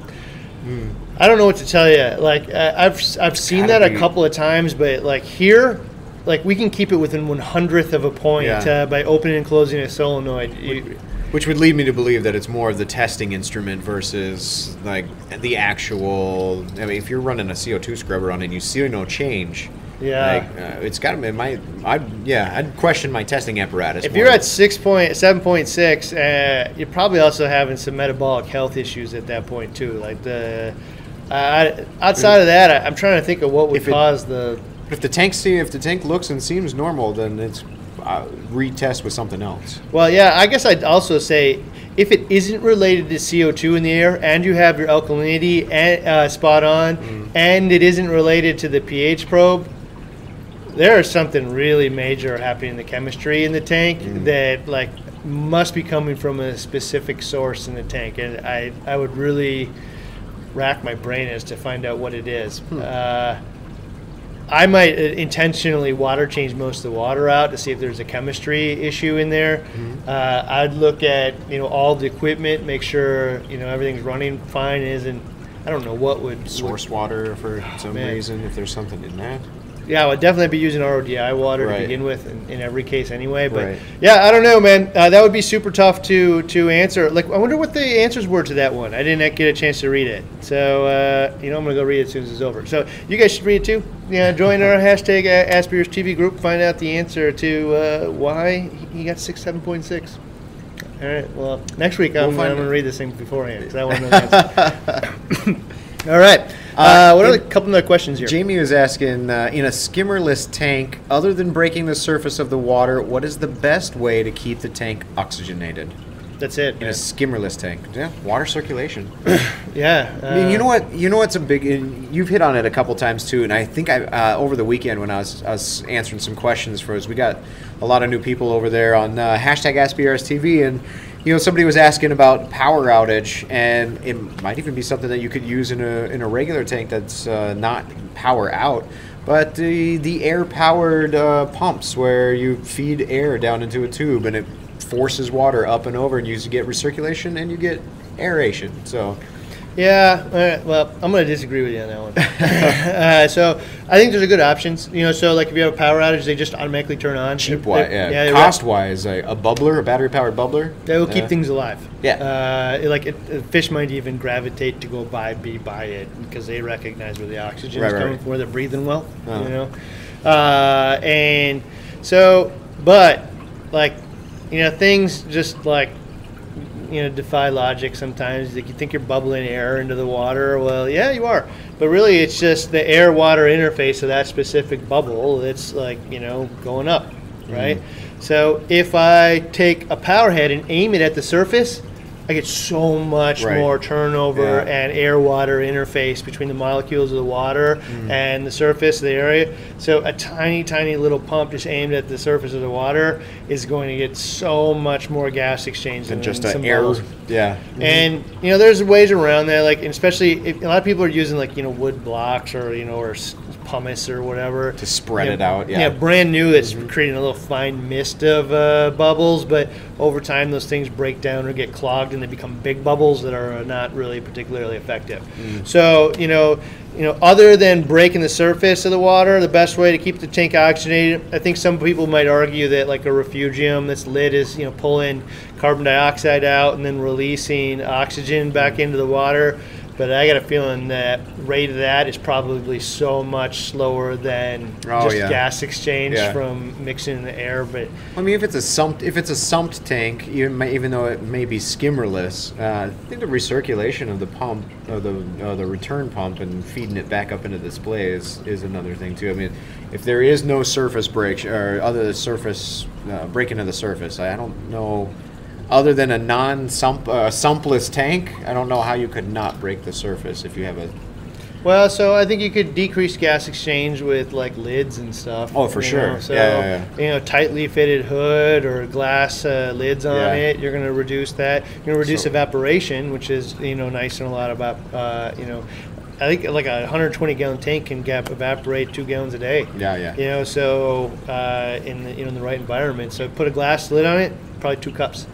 I don't know what to tell you. Like I- I've I've seen that a couple of times, but like here, like we can keep it within one hundredth of a point Yeah. uh, by opening and closing a solenoid. You- Which would lead me to believe that it's more of the testing instrument versus like the actual. I mean, if you're running a CO2 scrubber on it and you see no change, Yeah. like, uh, it's got to be my. I yeah, I'd question my testing apparatus. if more. you're at six point seven point six, uh, you're probably also having some metabolic health issues at that point too. Like the uh, outside of that, I, I'm trying to think of what would If it- cause the if the tank see if the tank looks and seems normal, then it's uh, retest with something else. Well, yeah, I guess I'd also say if it isn't related to CO2 in the air and you have your alkalinity and, uh, spot on Mm. and it isn't related to the pH probe, there is something really major happening in the chemistry in the tank Mm. that like must be coming from a specific source in the tank and I, I would really rack my brain as to find out what it is. Hmm. Uh, I might uh, intentionally water change most of the water out to see if there's a chemistry issue in there. Mm-hmm. Uh, I'd look at you know all the equipment, make sure you know everything's running fine. and Isn't I don't know what would would- Source water for some man. reason, if there's something in that. Yeah, I would definitely be using RODI water Right. to begin with in, in every case anyway. But Right. yeah, I don't know, man. Uh, that would be super tough to to answer. Like, I wonder what the answers were to that one. I didn't get a chance to read it, so uh, you know I'm gonna go read it as soon as it's over. So you guys should read it too. Yeah, join our hashtag AskBRSTV group. Find out the answer to uh, why he got six seven point six. All right. Well, next week I'm, We'll I'm gonna read this thing beforehand because I want to know the answer. All right. Uh, what are the couple other questions here? Jamie was asking, uh, in a skimmerless tank, other than breaking the surface of the water, what is the best way to keep the tank oxygenated? That's it. In a skimmerless tank, yeah, water circulation. Yeah. I mean, you uh, know what? You know what's a big. and You've hit on it a couple times too, and I think I uh, over the weekend when I was, I was answering some questions for us, we got a lot of new people over there on uh, hashtag AskBRSTV, and you know somebody was asking about power outage, and it might even be something that you could use in a in a regular tank that's uh, not power out. But the the air powered uh, pumps where you feed air down into a tube and it forces water up and over, and you get recirculation and you get aeration. So Yeah, well, I'm going to disagree with you on that one. uh, so I think there's a good options. You know, so like if you have a power outage, they just automatically turn on. Cheap wise, yeah. they- Cost wise, a, a bubbler, a battery powered bubbler. They will keep uh, things alive. Yeah. Uh, like it, fish might even gravitate to go by be by it because they recognize where the oxygen Right, is coming right. from, where they're breathing well. Oh. You know, uh, and so, but like, you know, things just like you know defy logic sometimes. Like you think you're bubbling air into the water. Well, yeah, you are, but really it's just the air-water interface of that specific bubble that's like you know going up, right? Mm-hmm. So if I take a power head and aim it at the surface, I get so much Right. more turnover Yeah. and air water interface between the molecules of the water mm. and the surface of the area. So a tiny, tiny little pump just aimed at the surface of the water is going to get so much more gas exchange And than just some an air. Yeah. And you know, there's ways around that. Like, especially if, a lot of people are using like you know wood blocks or you know or pumice or whatever To spread You it out, yeah. brand new. That's creating a little fine mist of uh, bubbles, but over time those things break down or get clogged and they become big bubbles that are not really particularly effective. So you know. You know, other than breaking the surface of the water, the best way to keep the tank oxygenated, I think some people might argue that like a refugium that's lit is, you know, pulling carbon dioxide out and then releasing oxygen back into the water. But I got a feeling that rate of that is probably so much slower than Oh, just yeah. gas exchange Yeah. from mixing in the air. But I mean, if it's a sumped, if it's a sumped tank, even, even though it may be skimmerless, uh, I think the recirculation of the pump, of the uh, the return pump, and feeding it back up into the display is, is another thing too. I mean, if there is no surface break or other surface uh, breaking of the surface, I don't know. Other than a non-sump, uh, sumpless tank, I don't know how you could not break the surface if you have a. well, so I think you could decrease gas exchange with like lids and stuff. Oh, for sure. know, So Yeah, yeah, you know, tightly fitted hood or glass uh, lids on Yeah. it. You're going to reduce that. You're going to reduce So- evaporation, which is you know nice and a lot about uh, you know. I think like a 120 gallon tank can gap evaporate two gallons a day. Yeah, yeah. You know, so uh, in the, you know in the right environment. So put a glass lid on it, probably two cups.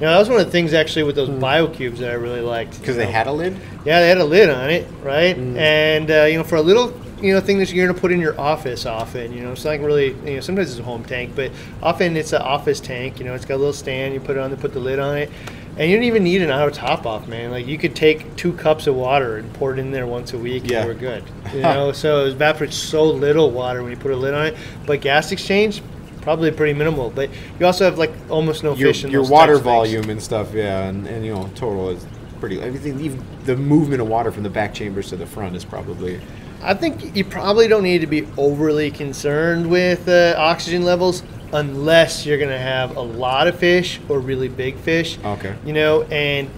You know, that was one of the things actually with those biocubes that I really liked. Because they know. had a lid. Yeah, they had a lid on it, right? Mm. And uh, you know, for a little you know thing that you're gonna put in your office often, you know, it's like really you know sometimes it's a home tank, but often it's an office tank. You know, it's got a little stand. You put it on, put the lid on it, and you don't even need an auto top off, man. Like you could take two cups of water and pour it in there once a week, Yeah. and we're good. You know, so it evaporates so little water when you put a lid on it, but gas exchange. Probably pretty minimal, but you also have like almost no your, fish in your those water types of things. volume and stuff, yeah, and, and you know, total is pretty. Everything, even the movement of water from the back chambers to the front is probably. I think you probably don't need to be overly concerned with uh, oxygen levels unless you're going to have a lot of fish or really big fish. Okay. You know, and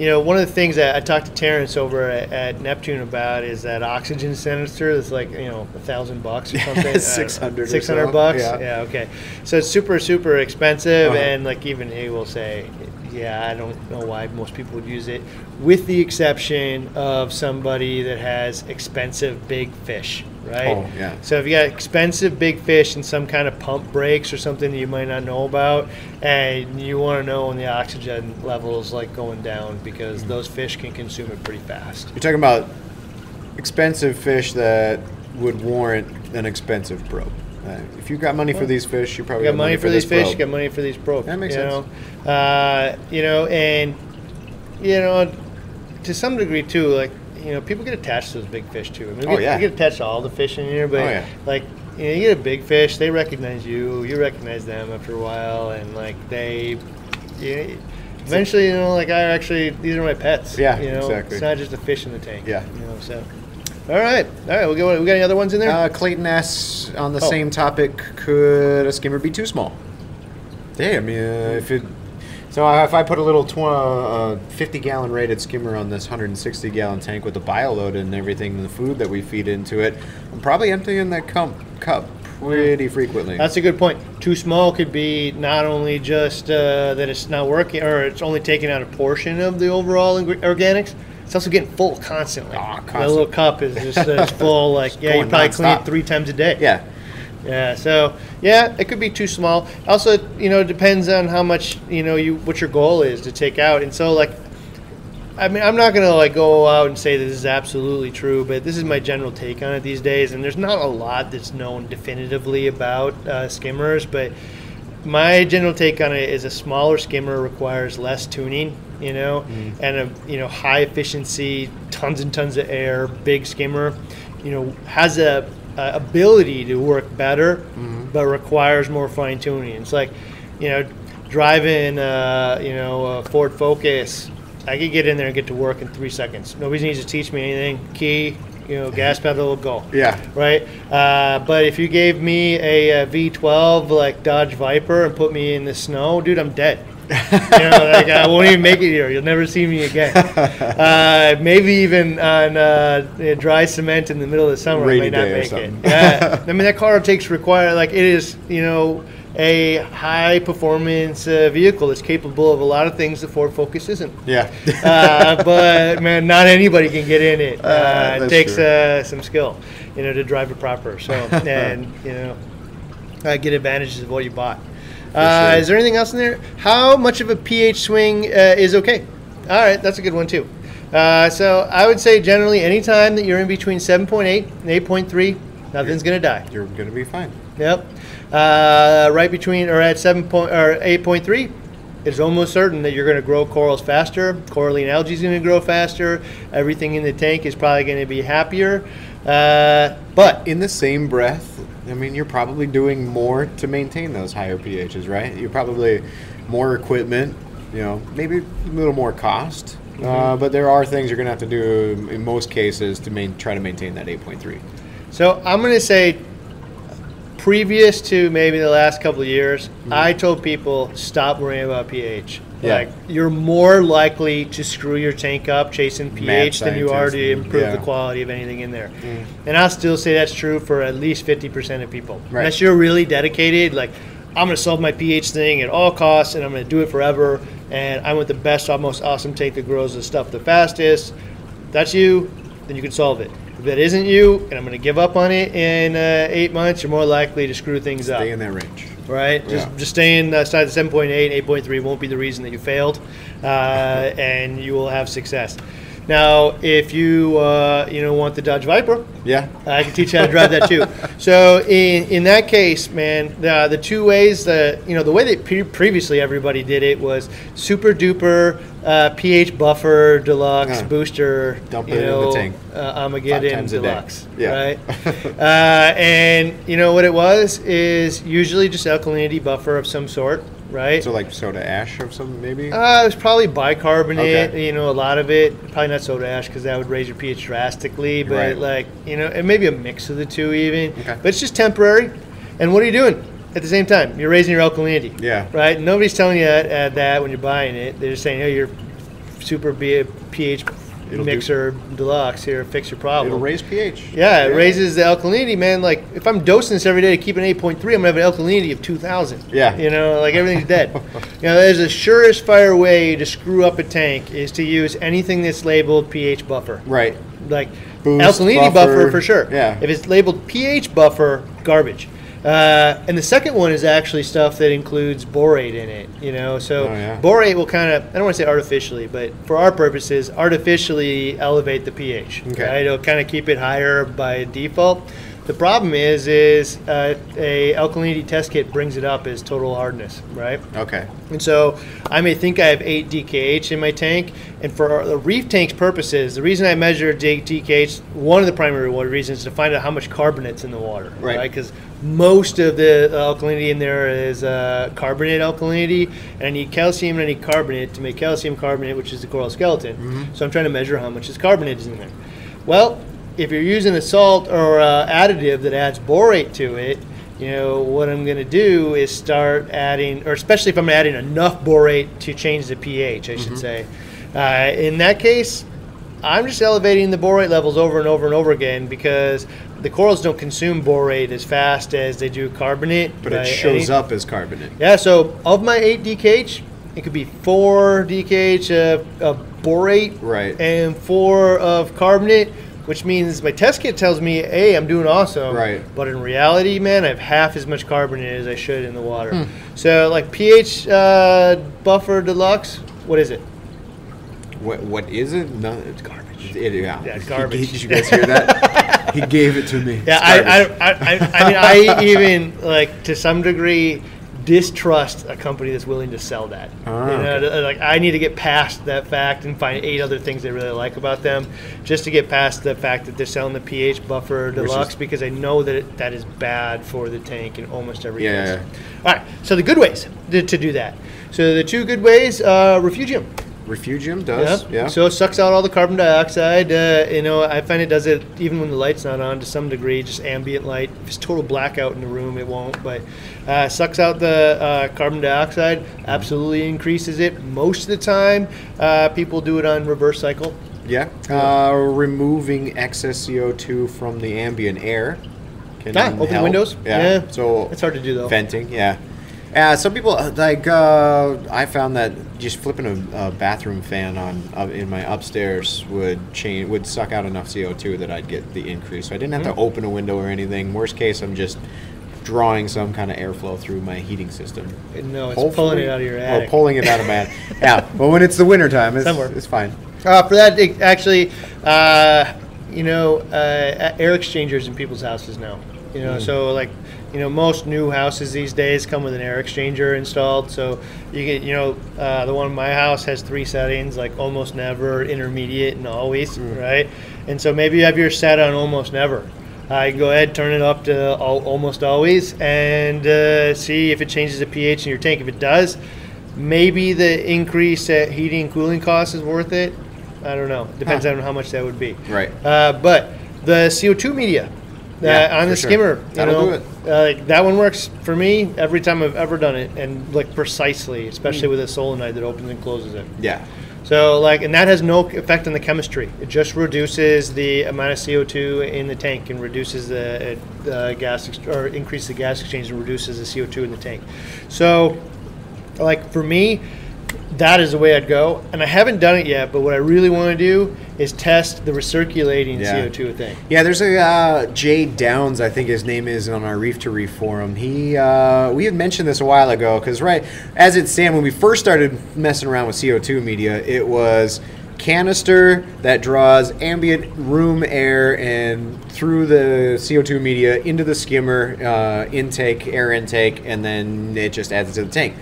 you know one of the things that I talked to Terrence over at, at Neptune about is that oxygen sensor that's like you know a thousand bucks or something. 600 or Six hundred so, bucks. yeah. Yeah. Okay. So it's super super expensive, Uh-huh. and like even he will say. Yeah, I don't know why most people would use it, with the exception of somebody that has expensive big fish, right? Oh, yeah. So if you got expensive big fish and some kind of pump breaks or something that you might not know about, and you want to know when the oxygen level is like going down because hmm. those fish can consume it pretty fast. You're talking about expensive fish that would warrant an expensive probe. Uh, if you've got money for these fish, you probably You got money for these fish, probe. you got money for these probes. That makes you sense. Know? Uh, you know, and you know, to some degree too, like you know, people get attached to those big fish too. I mean, Oh, get, yeah. we get attached to all the fish in here, but Oh, yeah. like you know, you get a big fish, they recognize you, you recognize them after a while, and like they, you know, eventually, you know, like I actually, these are my pets. Yeah, you know, exactly. It's not just a fish in the tank. Yeah. you know, so. All right, all right. We got we got any other ones in there? Uh, Clayton asks on the Oh. same topic: Could a skimmer be too small? Yeah, Damn, yeah. If it, so if I put a little tw- uh, 50 gallon rated skimmer on this 160 gallon tank with the bio load and everything, and the food that we feed into it, I'm probably emptying that cup cup pretty frequently. That's a good point. Too small could be not only just uh, that it's not working or it's only taking out a portion of the overall ingre- organics. It's also getting full constantly. Ah, The constant. little cup is just uh, full. Like yeah, you probably clean it three times a day. yeah. Yeah. So yeah, it could be too small. Also, you know, it depends on how much you know you what your goal is to take out. And so like, I mean, I'm not gonna like go out and say this is absolutely true, but this is my general take on it these days. And there's not a lot that's known definitively about uh, skimmers, but my general take on it is a smaller skimmer requires less tuning, you know, and a you know high efficiency, tons and tons of air, big skimmer, you know, has a, a ability to work better, but requires more fine tuning. It's like, you know, driving, uh, you know, a Ford Focus, I could get in there and get to work in three seconds. Nobody needs to teach me anything. Key, you know, gas pedal, go. Yeah. Right. Uh, but if you gave me a, a V12 like Dodge Viper and put me in the snow, dude, I'm dead. You know, like I won't even make it here. You'll never see me again. Uh, maybe even on uh, dry cement in the middle of the summer, Rainy I may not day or make it. Yeah, I mean that car takes require like it is, you know, a high performance uh, vehicle that's capable of a lot of things that Ford Focus isn't. Yeah. Uh, but man, not anybody can get in it. Uh, it takes uh, some skill, you know, to drive it proper. So and you know, uh, get advantages of what you bought. Uh, sure. Is there anything else in there? How much of a pH swing uh, is okay? All right, that's a good one too. Uh, so I would say generally, anytime that you're in between 7.8 and 8.3, nothing's going to die. You're gonna be fine. Yep. Uh, right between or at seven point or eight point three, it's almost certain that you're going to grow corals faster. Coralline algae is going to grow faster. Everything in the tank is probably going to be happier. Uh, but In the same breath, I mean, you're probably doing more to maintain those higher pHs, right? You're probably more equipment, you know, maybe a little more cost. Uh, but there are things you're gonna have to do in most cases to main, try to maintain that 8.3. so I'm going to say, previous to maybe the last couple of years, I told people stop worrying about pH. Yeah. Like you're more likely to screw your tank up chasing pH than you are to improve yeah. the quality of anything in there. And I'll still say that's true for at least 50% of people. Right. Unless you're really dedicated, like I'm going to solve my pH thing at all costs and I'm going to do it forever. And I want the best, most awesome tank that grows the stuff the fastest. That's you, then you can solve it. If that isn't you, and I'm going to give up on it in uh, eight months, you're more likely to screw things up Stay in that range. Right? Just Yeah. just staying outside the 7.8, 8.3 won't be the reason that you failed, uh, and you will have success. Now, if you uh, you know want the Dodge Viper, Yeah. I can teach you how to drive that too. So in in that case, man, the the two ways that you know the way that pre- previously everybody did it was super duper uh, pH buffer deluxe Uh, booster. dump it in the know, tank. Uh, Armageddon deluxe. Yeah. Right. uh, and you know what it was is usually just alkalinity buffer of some sort. Right. So like soda ash or something, maybe. Uh, it was probably bicarbonate. Okay. You know, a lot of it. Probably not soda ash because that would raise your pH drastically. But Right. like, you know, and maybe a mix of the two even. Okay. But it's just temporary. And what are you doing at the same time? You're raising your alkalinity. Yeah. Right. Nobody's telling you that, uh, that when you're buying it. They're just saying, "Oh, you're super pH It'll do- mixer deluxe here. Fix your problem." It'll raise pH. Yeah, it raises the alkalinity, man. Like if I'm dosing this every day to keep an 8.3, I'm gonna have an alkalinity of 2,000. Yeah. you know, like everything's dead. you know, there's a surest fire way to screw up a tank is to use anything that's labeled pH buffer, Right. like Boost, alkalinity buffer. buffer, for sure. yeah. If it's labeled pH buffer, garbage. Uh, and the second one is actually stuff that includes borate in it. You know, so Oh, yeah. borate will kind of I don't want to say artificially, but for our purposes, artificially elevate the pH. Okay. Right? It'll kind of keep it higher by default. The problem is, is uh, a alkalinity test kit brings it up as total hardness, right? Okay. And so I may think I have 8 DKH in my tank. And for the reef tank's purposes, the reason I measure DKH, one of the primary reasons is to find out how much carbonate's in the water. Right. Because most of the alkalinity in there is uh, carbonate alkalinity. And I need calcium and I need carbonate to make calcium carbonate, which is the coral skeleton. So I'm trying to measure how much is carbonate is in there. Well, if you're using a salt or uh, additive that adds borate to it, you know, what I'm going to do is start adding, or especially if I'm adding enough borate to change the pH, I should say. Uh, in that case, I'm just elevating the borate levels over and over and over again because the corals don't consume borate as fast as they do carbonate. But it shows any- up as carbonate. yeah, so of my 8 DKH, it could be 4 DKH of, of borate Right. and 4 of carbonate, which means my test kit tells me, hey, I'm doing awesome. Right. But in reality, man, I have half as much carbonate as I should in the water. Hmm. So, like pH uh, buffer deluxe, what is it? What what is it? No, it's garbage. It, yeah. Yeah, He- garbage. Did you guys hear that? he gave it to me. Yeah, I, I. I, I, I mean, I even, like, to some degree, distrust a company that's willing to sell that. Ah, You know, okay. like I need to get past that fact and find eight other things I really like about them, just to get past the fact that they're selling the pH buffer deluxe because I know that it, that is bad for the tank in almost every Yeah. case. All right, so the good ways to, to do that. So the two good ways, uh, refugium. Refugium does. Yeah. So it sucks out all the carbon dioxide. Uh, you know, I find it does it even when the light's not on to some degree, just ambient light. If it's total blackout in the room, it won't. But uh, sucks out the uh, carbon dioxide. Absolutely increases it. Most of the time, uh, people do it on reverse cycle. yeah. Uh, removing excess CO2 from the ambient air. Can Ah, open help. windows? Yeah. Yeah. So It's hard to do though. venting. Yeah. Yeah. Some people uh, like. Uh, I found that just flipping a, a bathroom fan on uh, in my upstairs would change would suck out enough CO2 that I'd get the increase. So I didn't have Hmm. to open a window or anything. Worst case, I'm just drawing some kind of airflow through my heating system. No, it's Hopefully- pulling it out of your attic. Or pulling it out of my attic. Yeah. But when it's the wintertime, it's, Somewhere. it's fine. Uh, for that, it actually, uh, you know, uh, air exchangers in people's houses now. You know, so like, you know, most new houses these days come with an air exchanger installed. So you get, you know, uh, the one in my house has three settings, like almost never, intermediate, and always, right? And so maybe you have your set on almost never. Uh, go ahead, turn it up to al- almost always, and uh, see if it changes the pH in your tank. If it does, maybe the increase at heating and cooling costs is worth it. I don't know. Depends Huh. on how much that would be. Right. Uh, but the CO2 media uh, Yeah, on for the sure. skimmer, you That'll know, do it. Uh, like, that one works for me every time I've ever done it, and like precisely, especially Hmm. with a solenoid that opens and closes it. Yeah. So like, and that has no effect on the chemistry. It just reduces the amount of CO2 in the tank and reduces the, uh, gas ex- or increases the gas exchange and reduces the CO2 in the tank. So, like for me, that is the way I'd go. And I haven't done it yet, but what I really want to do is test the recirculating Yeah. CO2 thing. Yeah, there's a uh, Jay Downs, I think his name is, on our Reef to Reef forum. He, uh, we had mentioned this a while ago because right as it stand when we first started messing around with CO2 media, it was canister that draws ambient room air and through the CO2 media into the skimmer uh, intake, air intake, and then it just adds it to the tank.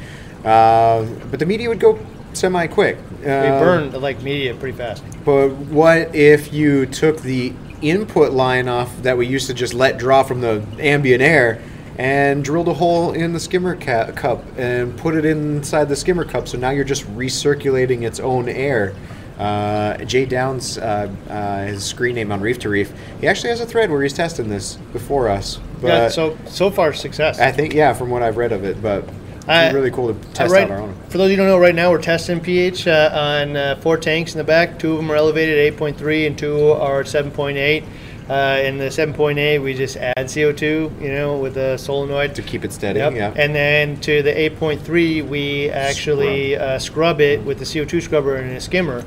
Uh, but the media would go semi quick. They burn like media pretty fast. But what if you took the input line off that we used to just let draw from the ambient air and drilled a hole in the skimmer ca- cup and put it inside the skimmer cup? So now you're just recirculating its own air. Uh, Jay Downs, uh, uh, his screen name on Reef to Reef, he actually has a thread where he's testing this before us. But yeah. So so far success. I think, yeah, from what I've read of it, but it's I- really cool to Uh, test right, out our own. For those of you who don't know, right now we're testing pH uh, on uh, four tanks in the back. Two of them are elevated at 8.3 and two are 7.8. Uh, in the 7.8, we just add CO2, you know, with a solenoid. To keep it steady, Yep. yeah. And then to the 8.3, we actually scrub, uh, scrub it with the CO2 scrubber and a skimmer.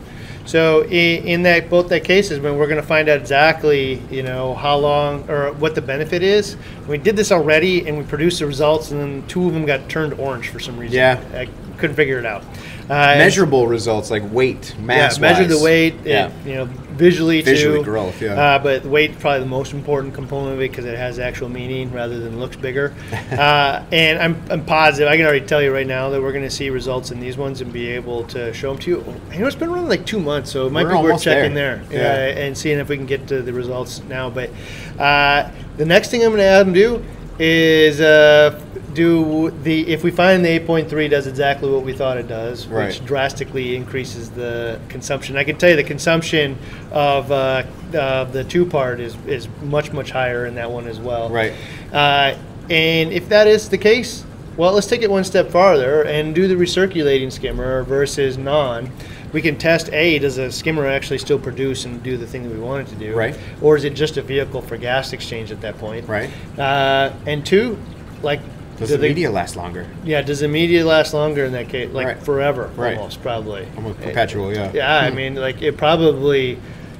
So in, in that both that cases, when we're going to find out exactly, you know, how long or what the benefit is. We did this already, and we produced the results, and then two of them got turned orange for some reason. Yeah. Couldn't figure it out. Uh, Measurable results like weight, mass. yeah, measure the weight. Yeah. It, you know, visually Visually too. growth, yeah. Uh, but weight probably the most important component of it because it has actual meaning rather than looks bigger. uh, and I'm, I'm positive. I can already tell you right now that we're going to see results in these ones and be able to show them to you. You know, it's been around like two months, so it might We're be worth checking there. there, Yeah. uh, and seeing if we can get to the results now. But uh, the next thing I'm going to have them do is uh, do the if we find the 8.3 does exactly what we thought it does, Right. which drastically increases the consumption. I can tell you the consumption of uh, uh, the two part is is much much higher in that one as well. Right. Uh, and if that is the case, well, let's take it one step farther and do the recirculating skimmer versus non. We can test a does a skimmer actually still produce and do the thing that we want it to do, Right. Or is it just a vehicle for gas exchange at that point, Right. Uh, and two, like Does do the they- media last longer? yeah, does the media last longer in that case? Like Right. forever, Right. almost probably. Almost perpetual, yeah. Yeah, I mean, like it probably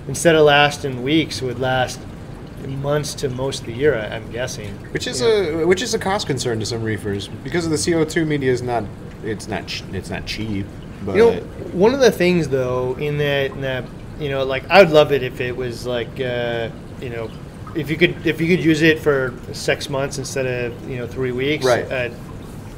instead of lasting weeks, would last months to most of the year. I, I'm guessing. Which is a which is a cost concern to some reefers because of the CO two media is not it's not it's not cheap. But You know, one of the things though, in that, in that, you know, like I would love it if it was like, uh, you know, if you could if you could use it for six months instead of you know three weeks. Right. Uh,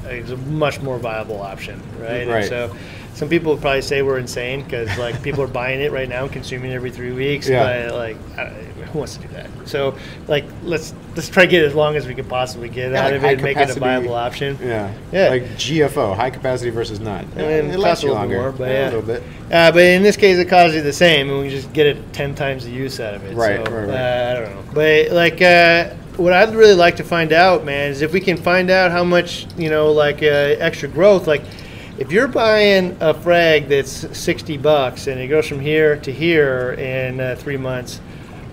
is a much more viable option, right? Right. And so some people probably say we're insane because like people are buying it right now and consuming it every three weeks. Yeah. But like, I who wants to do that? So like, let's let's try to get as long as we can possibly get Yeah, out like of it and make it a viable option. Yeah. Yeah. Like GFO, high capacity versus not. I mean, it it lasts a little longer. more, but Yeah, yeah. a little bit. Uh, but in this case, it costs you the same, and we just get it ten times the use out of it. Right, so, right, right. Uh, I don't know, but like, uh, what I'd really like to find out, man, is if we can find out how much you know, like uh, extra growth, like. If you're buying a frag that's 60 bucks and it goes from here to here in uh, three months,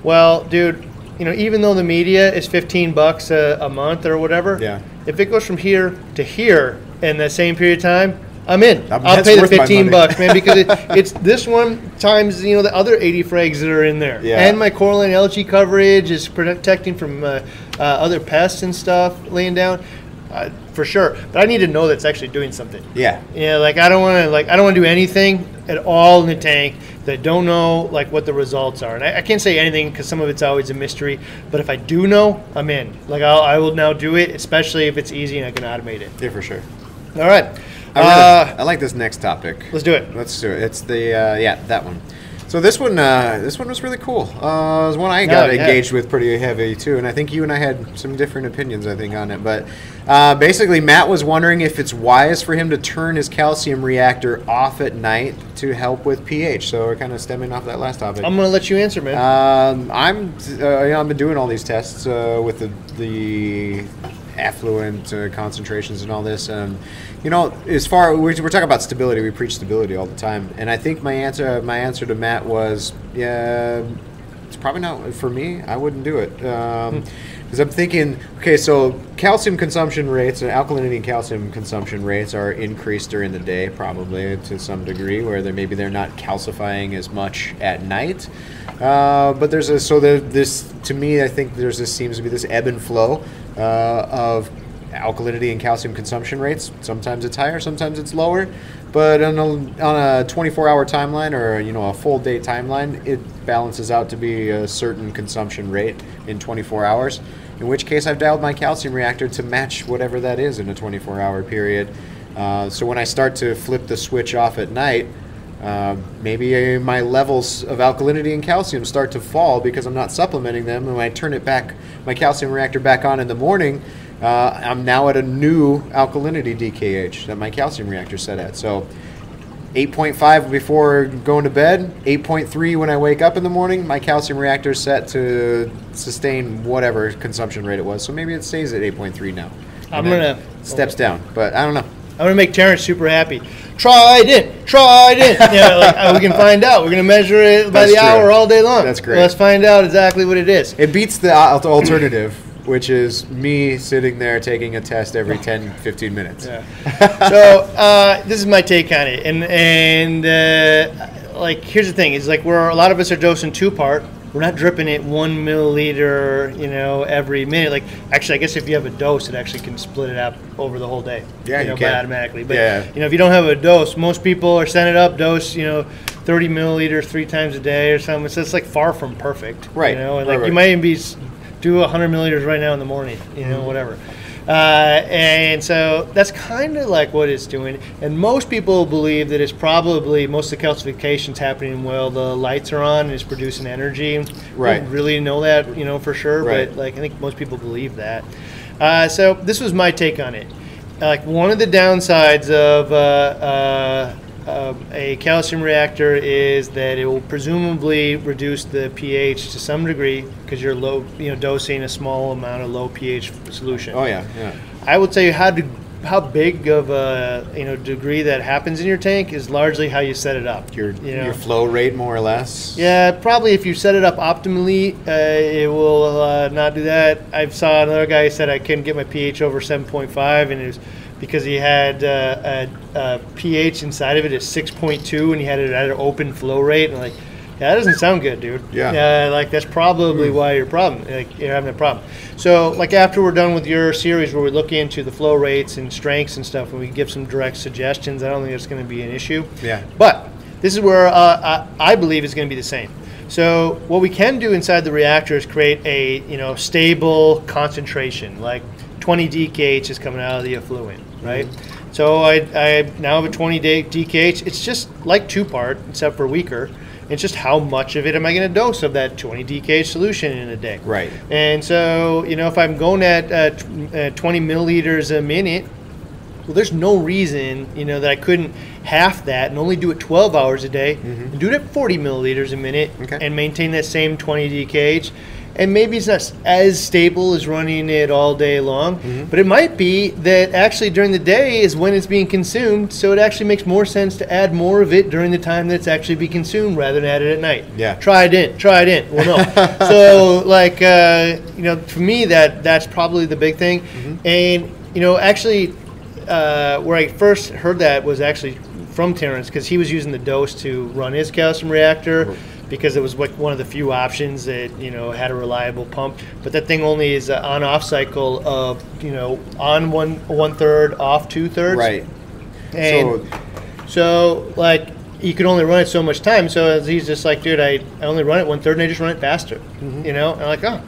well, dude, you know, even though the media is 15 bucks a, a month or whatever, Yeah. if it goes from here to here in the same period of time, I'm in. Um, I'll pay the 15 bucks, man, because it, it's this one times you know the other 80 frags that are in there, Yeah. and my coral and algae coverage is protecting from uh, uh, other pests and stuff laying down, uh, for sure. But I need to know that's actually doing something. Yeah. Yeah, like I don't want to like I don't want to do anything at all in the tank that don't know like what the results are, and I, I can't say anything because some of it's always a mystery. But if I do know, I'm in. Like I'll, I will now do it, especially if it's easy and I can automate it. Yeah, for sure. All right, I, really- uh, I like this next topic. let's do it. Let's do it. It's the uh, yeah that one. So this one, uh, this one was really cool. Uh, it was one I got Oh, yeah. engaged with pretty heavy too, and I think you and I had some different opinions. I think on it, but uh, basically, Matt was wondering if it's wise for him to turn his calcium reactor off at night to help with pH. So we're kind of stemming off that last topic. I'm gonna let you answer, man. Um, I'm, uh, you know, I've been doing all these tests uh, with the, the effluent uh, concentrations and all this. And you know, as far we're, we're talking about stability, we preach stability all the time. And I think my answer, my answer to Matt was, yeah, it's probably not for me. I wouldn't do it because I'm thinking, okay, so calcium consumption rates and alkalinity and calcium consumption rates are increased during the day, probably to some degree, where they maybe they're not calcifying as much at night. Uh, but there's a so there, this to me, I think there's this seems to be this ebb and flow uh, of alkalinity and calcium consumption rates. Sometimes it's higher, sometimes it's lower. But on a, on a 24-hour timeline or you know a full day timeline, it balances out to be a certain consumption rate in 24 hours. In which case, I've dialed my calcium reactor to match whatever that is in a 24-hour period. Uh, so when I start to flip the switch off at night, uh, maybe my levels of alkalinity and calcium start to fall because I'm not supplementing them. And when I turn it back, my calcium reactor back on in the morning, uh, I'm now at a new alkalinity DKH that my calcium reactor set at. So 8.5 before going to bed, 8.3 when I wake up in the morning. My calcium reactor is set to sustain whatever consumption rate it was. So maybe it stays at 8.3 now. I'm gonna- steps down, but I don't know. I'm gonna make Terrence super happy. Trident, Trident. yeah, like, uh, we can find out. We're gonna measure it by That's the true. hour all day long. That's great. Let's find out exactly what it is. It beats the alternative, which is me sitting there taking a test every 10, 15 minutes. Yeah. so uh, this is my take on it, and and uh, like here's the thing: is like we're a lot of us are dosing two part. We're not dripping it one milliliter, you know, every minute. Like actually, I guess if you have a dose, it actually can split it up over the whole day. Yeah, you know, you can. automatically. But Yeah. you know, if you don't have a dose, most people are sending up dose, you know, 30 milliliters three times a day or something. So it's like far from perfect. Right, You know, and like right. you might even be do 100 milliliters right now in the morning. You Mm-hmm. know, whatever. Uh, and so that's kind of like what it's doing. And most people believe that it's probably most of the calcification's happening while the lights are on and it's producing energy. Right. Don't really know that, you know, for sure. Right. But like I think most people believe that. Uh, so this was my take on it. Like one of the downsides of uh, uh, um, a calcium reactor is that it will presumably reduce the pH to some degree because you're low, you know, dosing a small amount of low pH solution. Oh, yeah, yeah. I will tell you how to, how big of a you know degree that happens in your tank is largely how you set it up. Your, you know? your flow rate, more or less. Yeah, probably if you set it up optimally, uh, it will uh, not do that. I saw another guy said I couldn't get my pH over 7.5, and it was because he had uh, a, a pH inside of it at 6.2, and he had it at an open flow rate. And like, yeah, that doesn't sound good, dude. Yeah. Uh, like that's probably why you're problem. Like you're having a problem. So like after we're done with your series where we look into the flow rates and strengths and stuff, and we give some direct suggestions, I don't think it's going to be an issue. Yeah. But this is where uh, I, I believe it's going to be the same. So what we can do inside the reactor is create a you know stable concentration, like 20 DKH is coming out of the effluent. Right? So I, I now have a 20 day DKH. It's just like two part, except for weaker. It's just how much of it am I going to dose of that 20 DKH solution in a day? Right. And so, you know, if I'm going at uh, tw- uh, 20 milliliters a minute, well, there's no reason, you know, that I couldn't half that and only do it 12 hours a day and do it at 40 milliliters a minute Mm-hmm. Okay. and maintain that same 20 DKH. And maybe it's not as stable as running it all day long, Mm-hmm. but it might be that actually during the day is when it's being consumed. So it actually makes more sense to add more of it during the time that it's actually being consumed rather than add it at night. Yeah. Try it in. Try it in. Well, no. so like uh, you know, for me that that's probably the big thing. Mm-hmm. And you know, actually, uh, where I first heard that was actually from Terrence because he was using the DOS to run his calcium reactor because it was like one of the few options that you know had a reliable pump. But that thing only is an on-off cycle of you know on one one third, off two thirds. Right. And so so, like, you can only run it so much time. So he's just like, dude, I, I only run it one third and I just run it faster. You know? And I'm like, oh,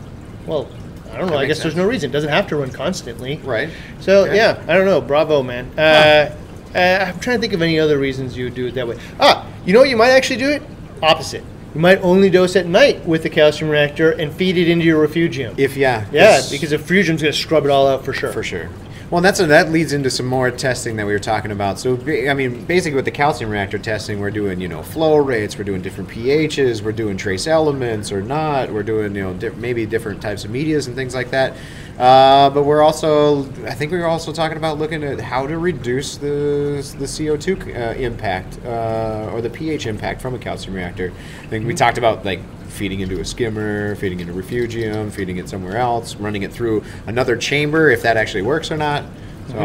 well, I don't know. I guess there's no reason. It doesn't have to run constantly. right. So, Yeah. yeah, I don't know. Bravo, man. Uh, uh, I'm trying to think of any other reasons you would do it that way. Ah, you know what? You might actually do it opposite. You might only dose at night with the calcium reactor and feed it into your refugium. If yeah. yeah, because the refugium's going to scrub it all out for sure. For sure. Well, that's a, that leads into some more testing that we were talking about. So, I mean, basically with the calcium reactor testing, we're doing you know flow rates, we're doing different pHs, we're doing trace elements or not, we're doing you know di- maybe different types of medias and things like that. Uh, but we're also, I think we were also talking about looking at how to reduce the the CO2 uh, impact uh, or the pH impact from a calcium reactor. I think we talked about like feeding into a skimmer, feeding into refugium, feeding it somewhere else, running it through another chamber if that actually works or not. So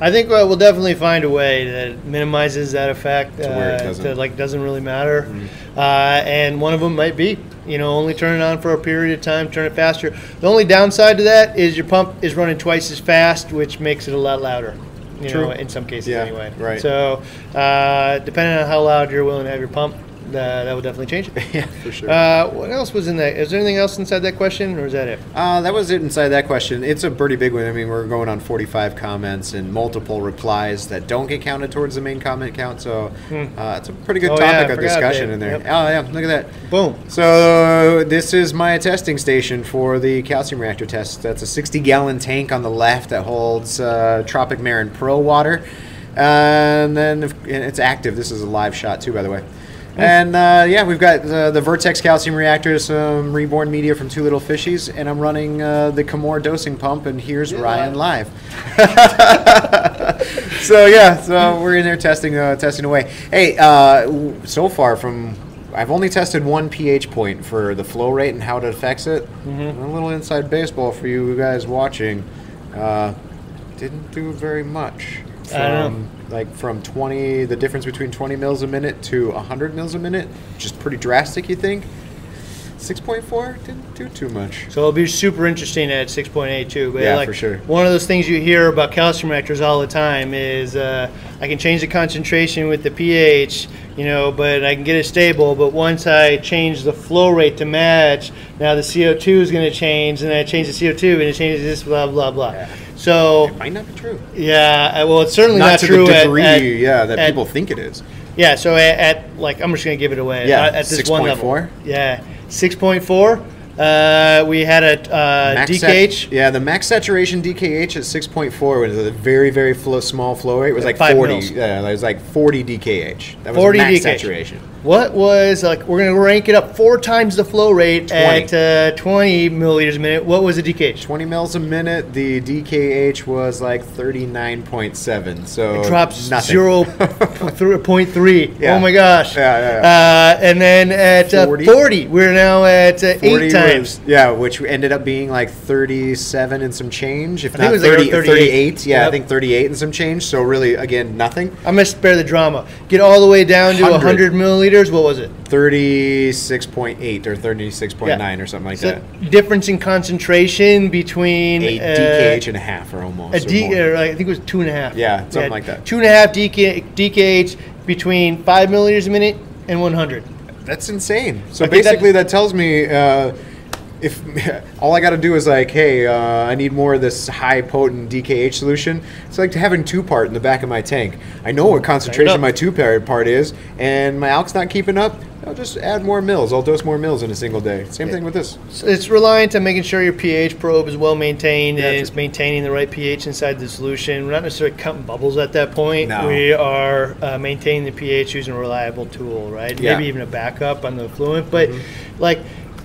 I think uh, we'll definitely find a way that minimizes that effect. To where it uh, doesn't. Mm-hmm. to, like doesn't really matter. Uh, and one of them might be, you know, only turn it on for a period of time, turn it faster. The only downside to that is your pump is running twice as fast, which makes it a lot louder. You True. know, in some cases Yeah, anyway. right. So, uh, depending on how loud you're willing to have your pump, uh, that will definitely change it. yeah, for sure. Uh, what else was in that? Is there anything else inside that question, or is that it? Uh, that was it inside that question. It's a pretty big one. I mean, we're going on 45 comments and multiple replies that don't get counted towards the main comment count. So uh, it's a pretty good Oh, topic I of discussion in there. Yep. Oh, yeah, look at that. Boom. So this is my testing station for the calcium reactor test. That's a 60 gallon tank on the left that holds uh, Tropic Marin Pro water. And then if, and it's active. This is a live shot too, by the way. And uh, yeah, we've got uh, the Vertex calcium reactor, some reborn media from Two Little Fishies, and I'm running uh, the Kamoer dosing pump. And here's Ryan live. so yeah, so we're in there testing, uh, testing away. Hey, uh, so far from I've only tested one pH point for the flow rate and how it affects it. Mm-hmm. A little inside baseball for you guys watching. Uh, didn't do very much. I don't know. From, like from 20, the difference between 20 mils a minute to 100 mils a minute, just pretty drastic. You think? 6.4 didn't do too much. So it'll be super interesting at 6.8 too. But Yeah, like, for sure. One of those things you hear about calcium reactors all the time is uh, I can change the concentration with the pH, you know, but I can get it stable. But once I change the flow rate to match, now the CO2 is going to change, and I change the CO2, and it changes this, blah blah blah. Yeah. So it Might not be true. yeah, uh, well, it's certainly Not, not, to true the at- degree, at, yeah, that at- people think it is. Yeah, so at, at like I'm just gonna give it away. Yeah, at, at this one level. 6.4? Yeah, six point four. Uh, we had a uh, Max sat- DKH. yeah, the max saturation DKH at 6.4 was a very, very flow, small flow rate. It was like 40. mils. Yeah, it was like 40 DKH. That was 40 max DKH. saturation. What was like? We're gonna rank it up four times the flow rate 20. at uh, 20 milliliters a minute. What was the DKH? 20 mils a minute. The DKH was like 39.7. So It drops nothing. zero point three. Yeah. Oh my gosh! Yeah, Uh, and then at uh, 40? 40. we're now at uh, 40 eight times. was- yeah, which ended up being like 37 and some change. If I think not it was like 38. 38. Yeah, I think 38 and some change. So really, again, nothing. I'm gonna spare the drama. Get all the way down to 100. 100 milliliters. What was it? 36.8 or 36.9 or something like So that. difference in concentration between A uh, DKH and a half or almost. a or D, or I think it was two and a half. Yeah, something like that. Two and a half DK, DKH between five milliliters a minute and 100. That's insane. So I think that- basically, that, tells me uh, if all I got to do is like, hey, uh, I need more of this high potent DKH solution. It's like having two part in the back of my tank. I know what concentration my two part part is, and my alk's not keeping up. I'll just add more mills. I'll dose more mills in a single day. Same thing with this. So it's reliant on making sure your pH probe is well maintained Yeah, and it's- maintaining the right pH inside the solution. We're not necessarily cutting bubbles at that point. No. We are uh, maintaining the pH using a reliable tool, right? Yeah. Mm-hmm. Maybe even a backup on the fluent. But like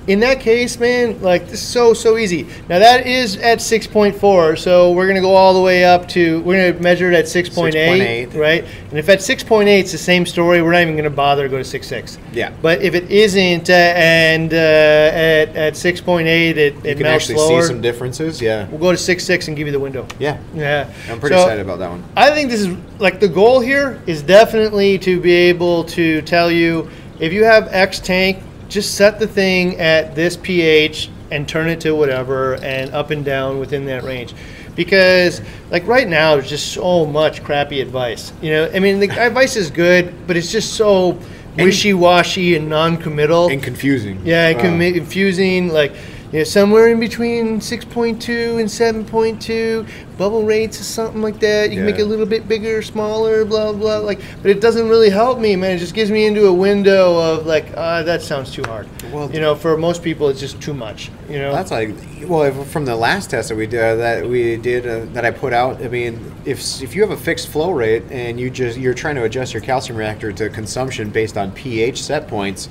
in that case, man, like this is so so easy. Now that is at 6.4, so we're gonna go all the way up to we're gonna measure it at 6.8, 6.8. right? And if at 6.8 it's the same story, we're not even gonna bother to go to 6.6. Yeah. But if it isn't, uh, and uh, at, at 6.8 it, it You can melts actually slower, see some differences. Yeah. we'll go to 6.6 and give you the window. Yeah. Yeah. I'm pretty So, excited about that one. I think this is like the goal here is definitely to be able to tell you if you have X tank, just set the thing at this pH and turn it to whatever and up and down within that range. Because like right now there's just so much crappy advice. You know, I mean the advice is good, but it's just so wishy-washy and non-committal. And confusing. Yeah, it can Uh, confusing. Like, you know, somewhere in between 6.2 and 7.2, bubble rates or something like that. You can make it a little bit bigger, smaller, blah blah. Like, but it doesn't really help me, man. It just gives me into a window of like, ah, that sounds too hard. Well, you know, for most people, it's just too much. You know, That's like well, if, from the last test that we did, that we did uh, that I put out. I mean, if if you have a fixed flow rate and you just you're trying to adjust your calcium reactor to consumption based on pH set points,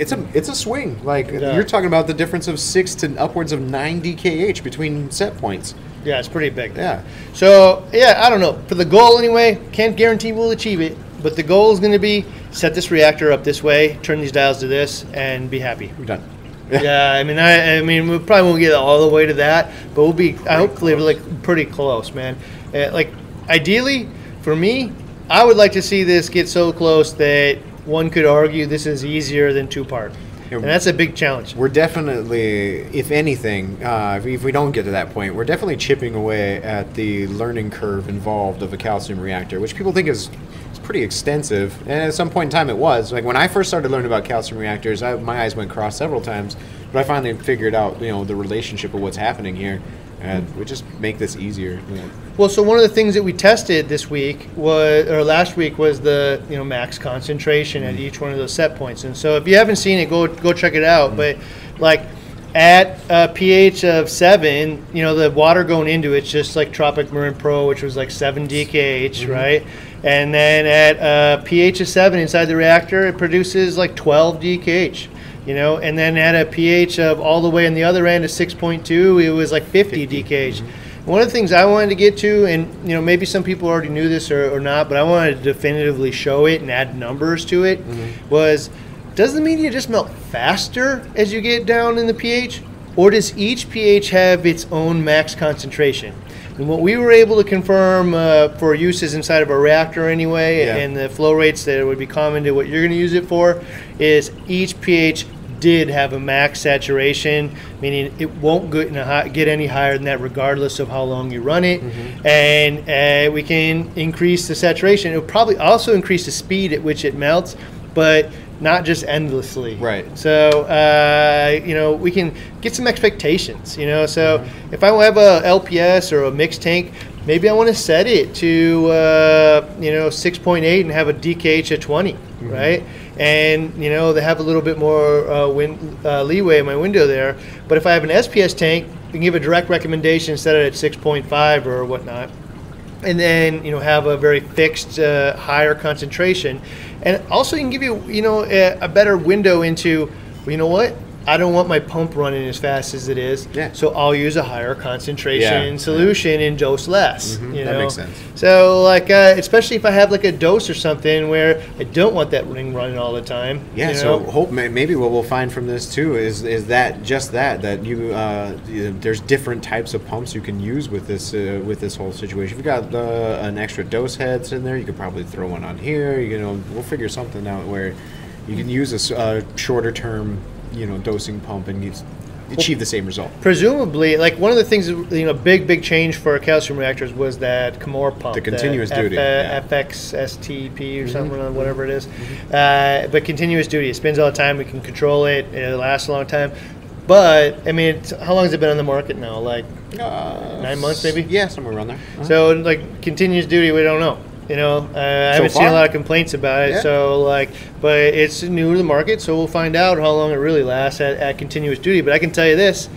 it's a it's a swing. Like Yeah. you're talking about the difference of six to upwards of ninety kh between set points. yeah, it's pretty big. Yeah. So yeah, I don't know. For the goal anyway, can't guarantee we'll achieve it, but the goal is going to be set this reactor up this way, turn these dials to this, and be happy. We're done. Yeah, I mean, I, I mean, we probably won't get all the way to that, but we'll be. I hopefully close. like pretty close, man. Uh, like, ideally, for me, I would like to see this get so close that one could argue this is easier than two part, and that's a big challenge. We're definitely, if anything, uh, if, we, if we don't get to that point, we're definitely chipping away at the learning curve involved of a calcium reactor, which people think is, is pretty extensive. And at some point in time, it was. Like when I first started learning about calcium reactors, I, my eyes went cross several times, but I finally figured out, you know, the relationship of what's happening here, and we just make this easier. you know. Well, so one of the things that we tested this week was, or last week, was the you know max concentration at mm-hmm. each one of those set points. And so if you haven't seen it, go go check it out. Mm-hmm. But like at a pH of seven, you know the water going into it's just like Tropic Marin Pro, which was like seven DKH, mm-hmm. right? And then at a pH of seven inside the reactor, it produces like 12 DKH. You know, and then at a pH of all the way on the other end of 6.2, it was like 50 DKH. One of the things I wanted to get to, and you know, maybe some people already knew this or, or not, but I wanted to definitively show it and add numbers to it, mm-hmm. was does the media just melt faster as you get down in the pH, or does each pH have its own max concentration? And what we were able to confirm uh, for uses inside of a reactor anyway, Yeah. and the flow rates that would be common to what you're going to use it for, is each pH did have a max saturation, meaning it won't get, in a high, get any higher than that, regardless of how long you run it. And uh, we can increase the saturation. It will probably also increase the speed at which it melts, but not just endlessly. Right. So uh, you know we can get some expectations. You know, so if I have a LPS or a mixed tank, maybe I want to set it to uh, you know 6.8 and have a DKH at 20, right? And you know they have a little bit more uh, win, uh, leeway in my window there. But if I have an SPS tank, we can give a direct recommendation, set it at 6.5 or whatnot and then you know have a very fixed uh, higher concentration. And also you can give you you know a, a better window into well, you know what I don't want my pump running as fast as it is, Yeah. so I'll use a higher concentration Yeah, yeah. solution and dose less. Mhm, you that makes sense. So, like, uh, especially if I have like a DOS or something where I don't want that ring running all the time. Yeah, you so hope maybe what we'll find from this too is is that just that that you uh, there's different types of pumps you can use with this uh, with this whole situation. If you got uh, an extra dose heads in there, you could probably throw one on here. You know, we'll figure something out where you can use a shorter term you know dosing pump and you achieve the same result. presumably, like one of the things, you know, big big change for calcium reactors was that Kamoer pump, The continuous F- duty, yeah. FXSTP or something, or whatever it is. Uh, but continuous duty, it spins all the time. We can control it. It lasts a long time. But I mean, it's, how long has it been on the market now? Like Uh, Nine months, maybe? Yeah, somewhere around there. Uh-huh. So like continuous duty, we don't know. You know, uh, I haven't seen a lot of complaints about it. Yeah. So like, but it's new to the market, so we'll find out how long it really lasts at, at continuous duty. But I can tell you this: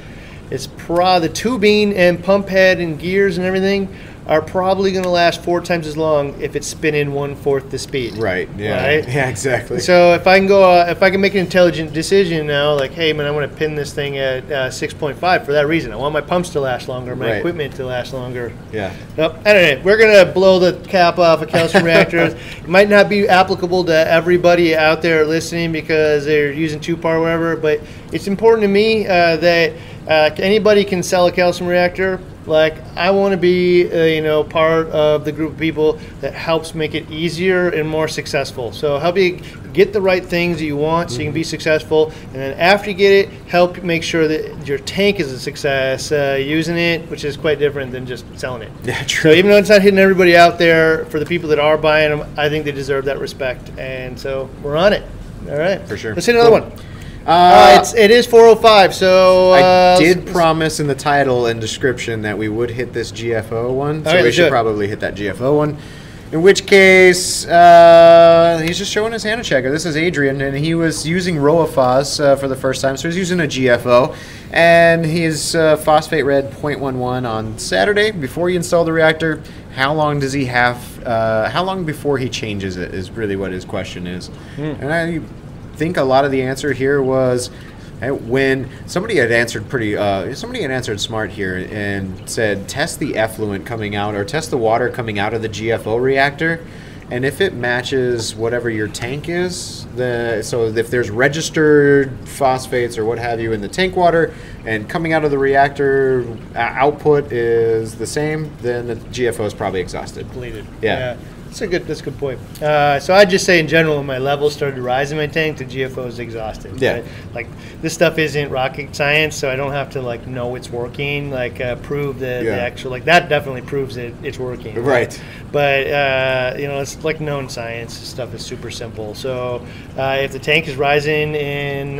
it's pro the tubing and pump head and gears and everything are probably going to last four times as long if it's spinning one fourth the speed. right. Yeah. Right? Yeah. Exactly. So if I can go, uh, if I can make an intelligent decision now, like, hey man, I want to pin this thing at uh, 6.5 for that reason. I want my pumps to last longer, my Right. equipment to last longer. yeah. Nope. Anyway, we're gonna blow the cap off of calcium reactors. It might not be applicable to everybody out there listening because they're using two par or whatever, but it's important to me uh, that uh, anybody can sell a calcium reactor. Like I want to be, uh, you know, part of the group of people that helps make it easier and more successful. So help you get the right things that you want, so you can be successful, and then after you get it, help make sure that your tank is a success uh, using it, which is quite different than just selling it. Yeah. true. So even though it's not hitting everybody out there, for the people that are buying them, I think they deserve that respect, and so we're on it. All right, For sure. Let's hit another Cool. one. Uh, Uh, it's it is 405. So uh, I did promise in the title and description that we would hit this GFO one, so we should probably hit that GFO one. In which case, uh, he's just showing his Hanna checker. This is Adrian, and he was using Rowaphos uh, for the first time, so he's using a GFO. And his uh, phosphate read 0.11 on Saturday before he installed the reactor. How long does he have? Uh, how long before he changes it is really what his question is. Hmm. And I think a lot of the answer here was uh, when somebody had answered pretty uh, somebody had answered smart here and said test the effluent coming out or test the water coming out of the gfo reactor and if it matches whatever your tank is the so if there's registered phosphates or what have you in the tank water and coming out of the reactor uh, output is the same then the gfo is probably exhausted deleted. Yeah. That's a good. That's a good point. Uh, so I'd just say in general, when my levels started to rise in my tank, the GFO is exhausted. Yeah. right? Like this stuff isn't rocket science, so I don't have to like know it's working. Like uh, prove the, the actual. Like that definitely proves it it's working. Right. But uh, you know, it's like known science. This stuff is super simple. So uh, if the tank is rising in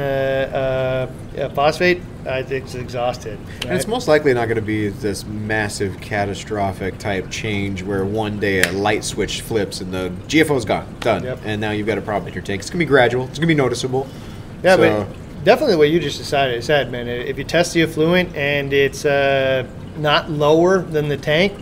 uh, phosphate, I think it's exhausted. And it's most likely not going to be this massive, catastrophic type change where one day a light switch flips and the GFO's gone, done, Yep. and now you've got a problem with your tank. It's going to be gradual. It's going to be noticeable. Yeah, So- but definitely what you just decided said, man. If you test the effluent and it's uh, not lower than the tank,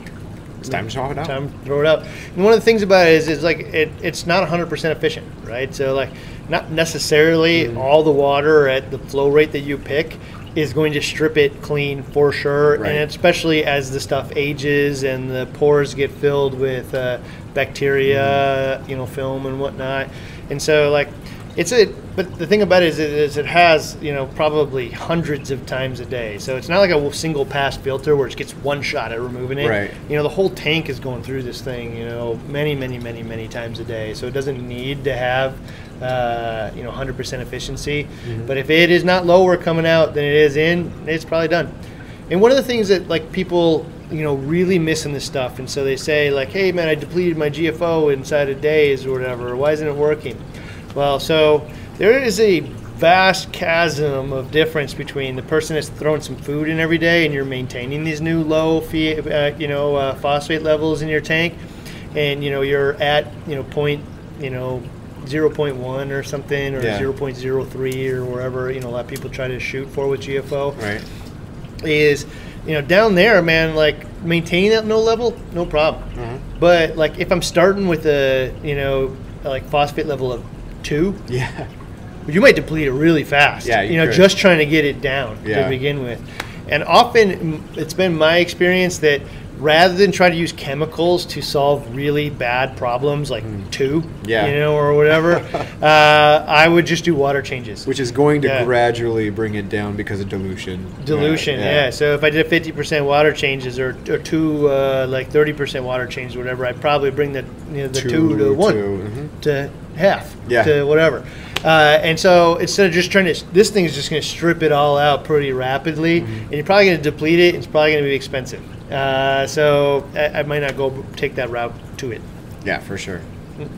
it's time to swap it out. time to throw it out. And one of the things about it is, is like it, it's not 100% efficient, right? So like not necessarily Mm-hmm. all the water at the flow rate that you pick is going to strip it clean for sure, Right. and especially as the stuff ages and the pores get filled with uh, bacteria, Mm-hmm. you know, film and whatnot. And so like it's a but the thing about it is, it is it has you know probably hundreds of times a day so it's not like a single pass filter where it gets one shot at removing it Right. you know the whole tank is going through this thing you know many many many many times a day so it doesn't need to have uh, you know 100% efficiency. But if it is not lower coming out than it is in it's probably done. And one of the things that like people you know really missing this stuff and so they say like hey man i depleted my gfo inside of days or whatever. Why isn't it working? Well so there is a vast chasm of difference between the person that's throwing some food in every day and you're maintaining these new low uh, you know uh, phosphate levels in your tank and you know you're at you know point you know 0.1 or something or Yeah. 0.03 or wherever you know a lot of people try to shoot for with gfo Right. is you know down there man like maintaining that no level no problem Uh-huh. but like if i'm starting with a you know like phosphate level of two Yeah. you might deplete it really fast Yeah, you know could. just trying to get it down Yeah. to begin with and often it's been my experience that rather than try to use chemicals to solve really bad problems like two Hmm. Yeah. you know or whatever uh, i would just do water changes Which is going to Yeah. gradually bring it down because of dilution. Dilution, yeah. So if I did a fifty percent water changes or, or two uh, like thirty percent water changes, or whatever, I'd probably bring the you know, the two, Two to one to- mhm. to half Yeah. to whatever. Uh, and so instead of just trying to, this thing is just going to strip it all out pretty rapidly, Mm-hmm. and you're probably going to deplete it. It's probably going to be expensive. Uh, so I, I might not go take that route to it. Yeah, for sure.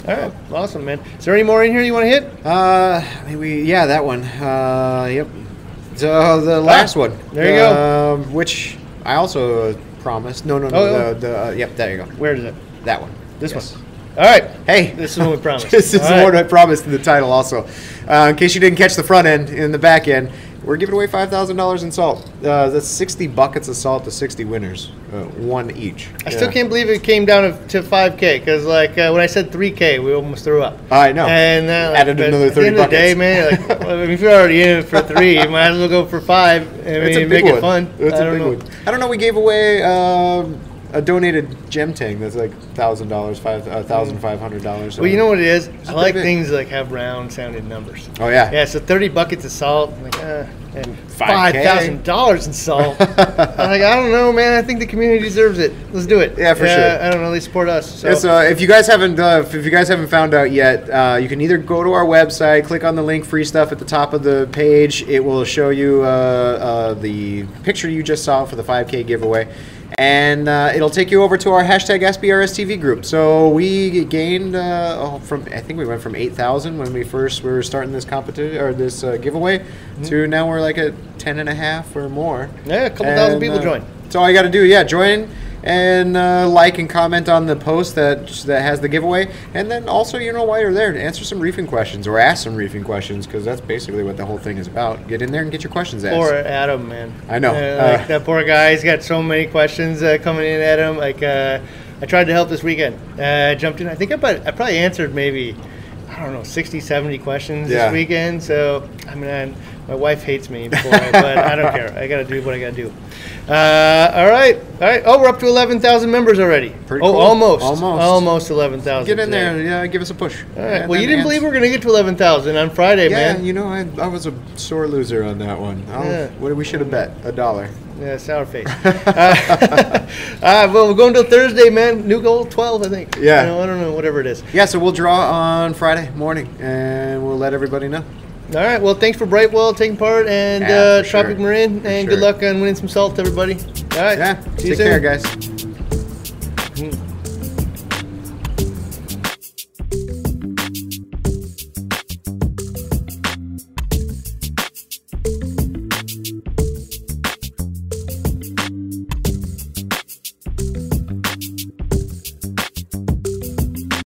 All right, awesome, man. Is there any more in here you want to hit? Uh, maybe yeah, that one. Uh, yep. So the last one. there you go. Um, which I also promised. No, no, no. Oh, the, the uh, yep, there you go. Where is it? That one. This Yes. one. All right. Hey, This is what we promised. this is All the right. one I promised in the title. Also, uh, in case you didn't catch the front end, in the back end, we're giving away five thousand dollars in salt. Uh, that's sixty buckets of salt to sixty winners, uh, one each. I still can't believe it came down to, to 5K because, like, uh, when I said 3K, we almost threw up. I know. And uh, like, Added another at the 30 end of the day, man, like, well, I mean, if you're already in it for three, you might as well go for five. I It's mean, a make big it fun. It's I a don't big know. one. I don't know. We gave away um, a donated gem tank that's like thousand dollars, five uh, thousand five hundred dollars. Well, you know what it is? I like big. things that like have round sounding numbers. Oh yeah. Yeah, so 30 buckets of salt, like, uh, and $5,000 in salt. I'm like, I don't know, man. I think the community deserves it. Let's do it. Yeah, for sure. I don't know. They support us. So. Yeah, so if you guys haven't uh, if you guys haven't found out yet, uh, you can either go to our website, click on the link free stuff at the top of the page. It will show you uh, uh, the picture you just saw for the 5K giveaway, and uh, it'll take you over to our hashtag AskBRSTV group. So we gained uh, oh, from I think we went from 8,000 when we first were starting this competition or this uh, giveaway to now we're like at 10 and a half or more. yeah, a couple thousand people uh, join. So all you got to do, yeah, join and uh, like and comment on the post that that has the giveaway, and then also, you know, while you're there, to answer some reefing questions or ask some reefing questions because that's basically what the whole thing is about. Get in there and get your questions asked. Poor Adam, man. I know. Uh, like that poor guy. He's got so many questions uh, coming in at him. Like uh, I tried to help this weekend. Uh, I jumped in. I think I, probably- I probably answered maybe I don't know 60, 70 questions Yeah. this weekend. So I mean, I, my wife hates me but I don't care. I got to do what I got to do. Uh, all right, all right. Oh, we're up to eleven thousand members already. Pretty oh, cool. almost, Almost. almost eleven thousand. get in there, yeah, give us a push. All right. And Well, you didn't believe we were going to get to eleven thousand on Friday, Yeah, man. you know, I, I was a sore loser on that one. I'll- Yeah. What we should have bet a dollar. Yeah, sour face. uh, uh, well, we're going till Thursday, man. New goal, 12, I think. Yeah. You know, I don't know, whatever it is. Yeah, so we'll draw on Friday morning, and we'll let everybody know. All right. Well, thanks for Brightwell taking part and Yeah, uh, for sure. Tropic Marin. And sure. good luck on winning some salt, everybody. All right. Yeah, See you take care, soon. guys.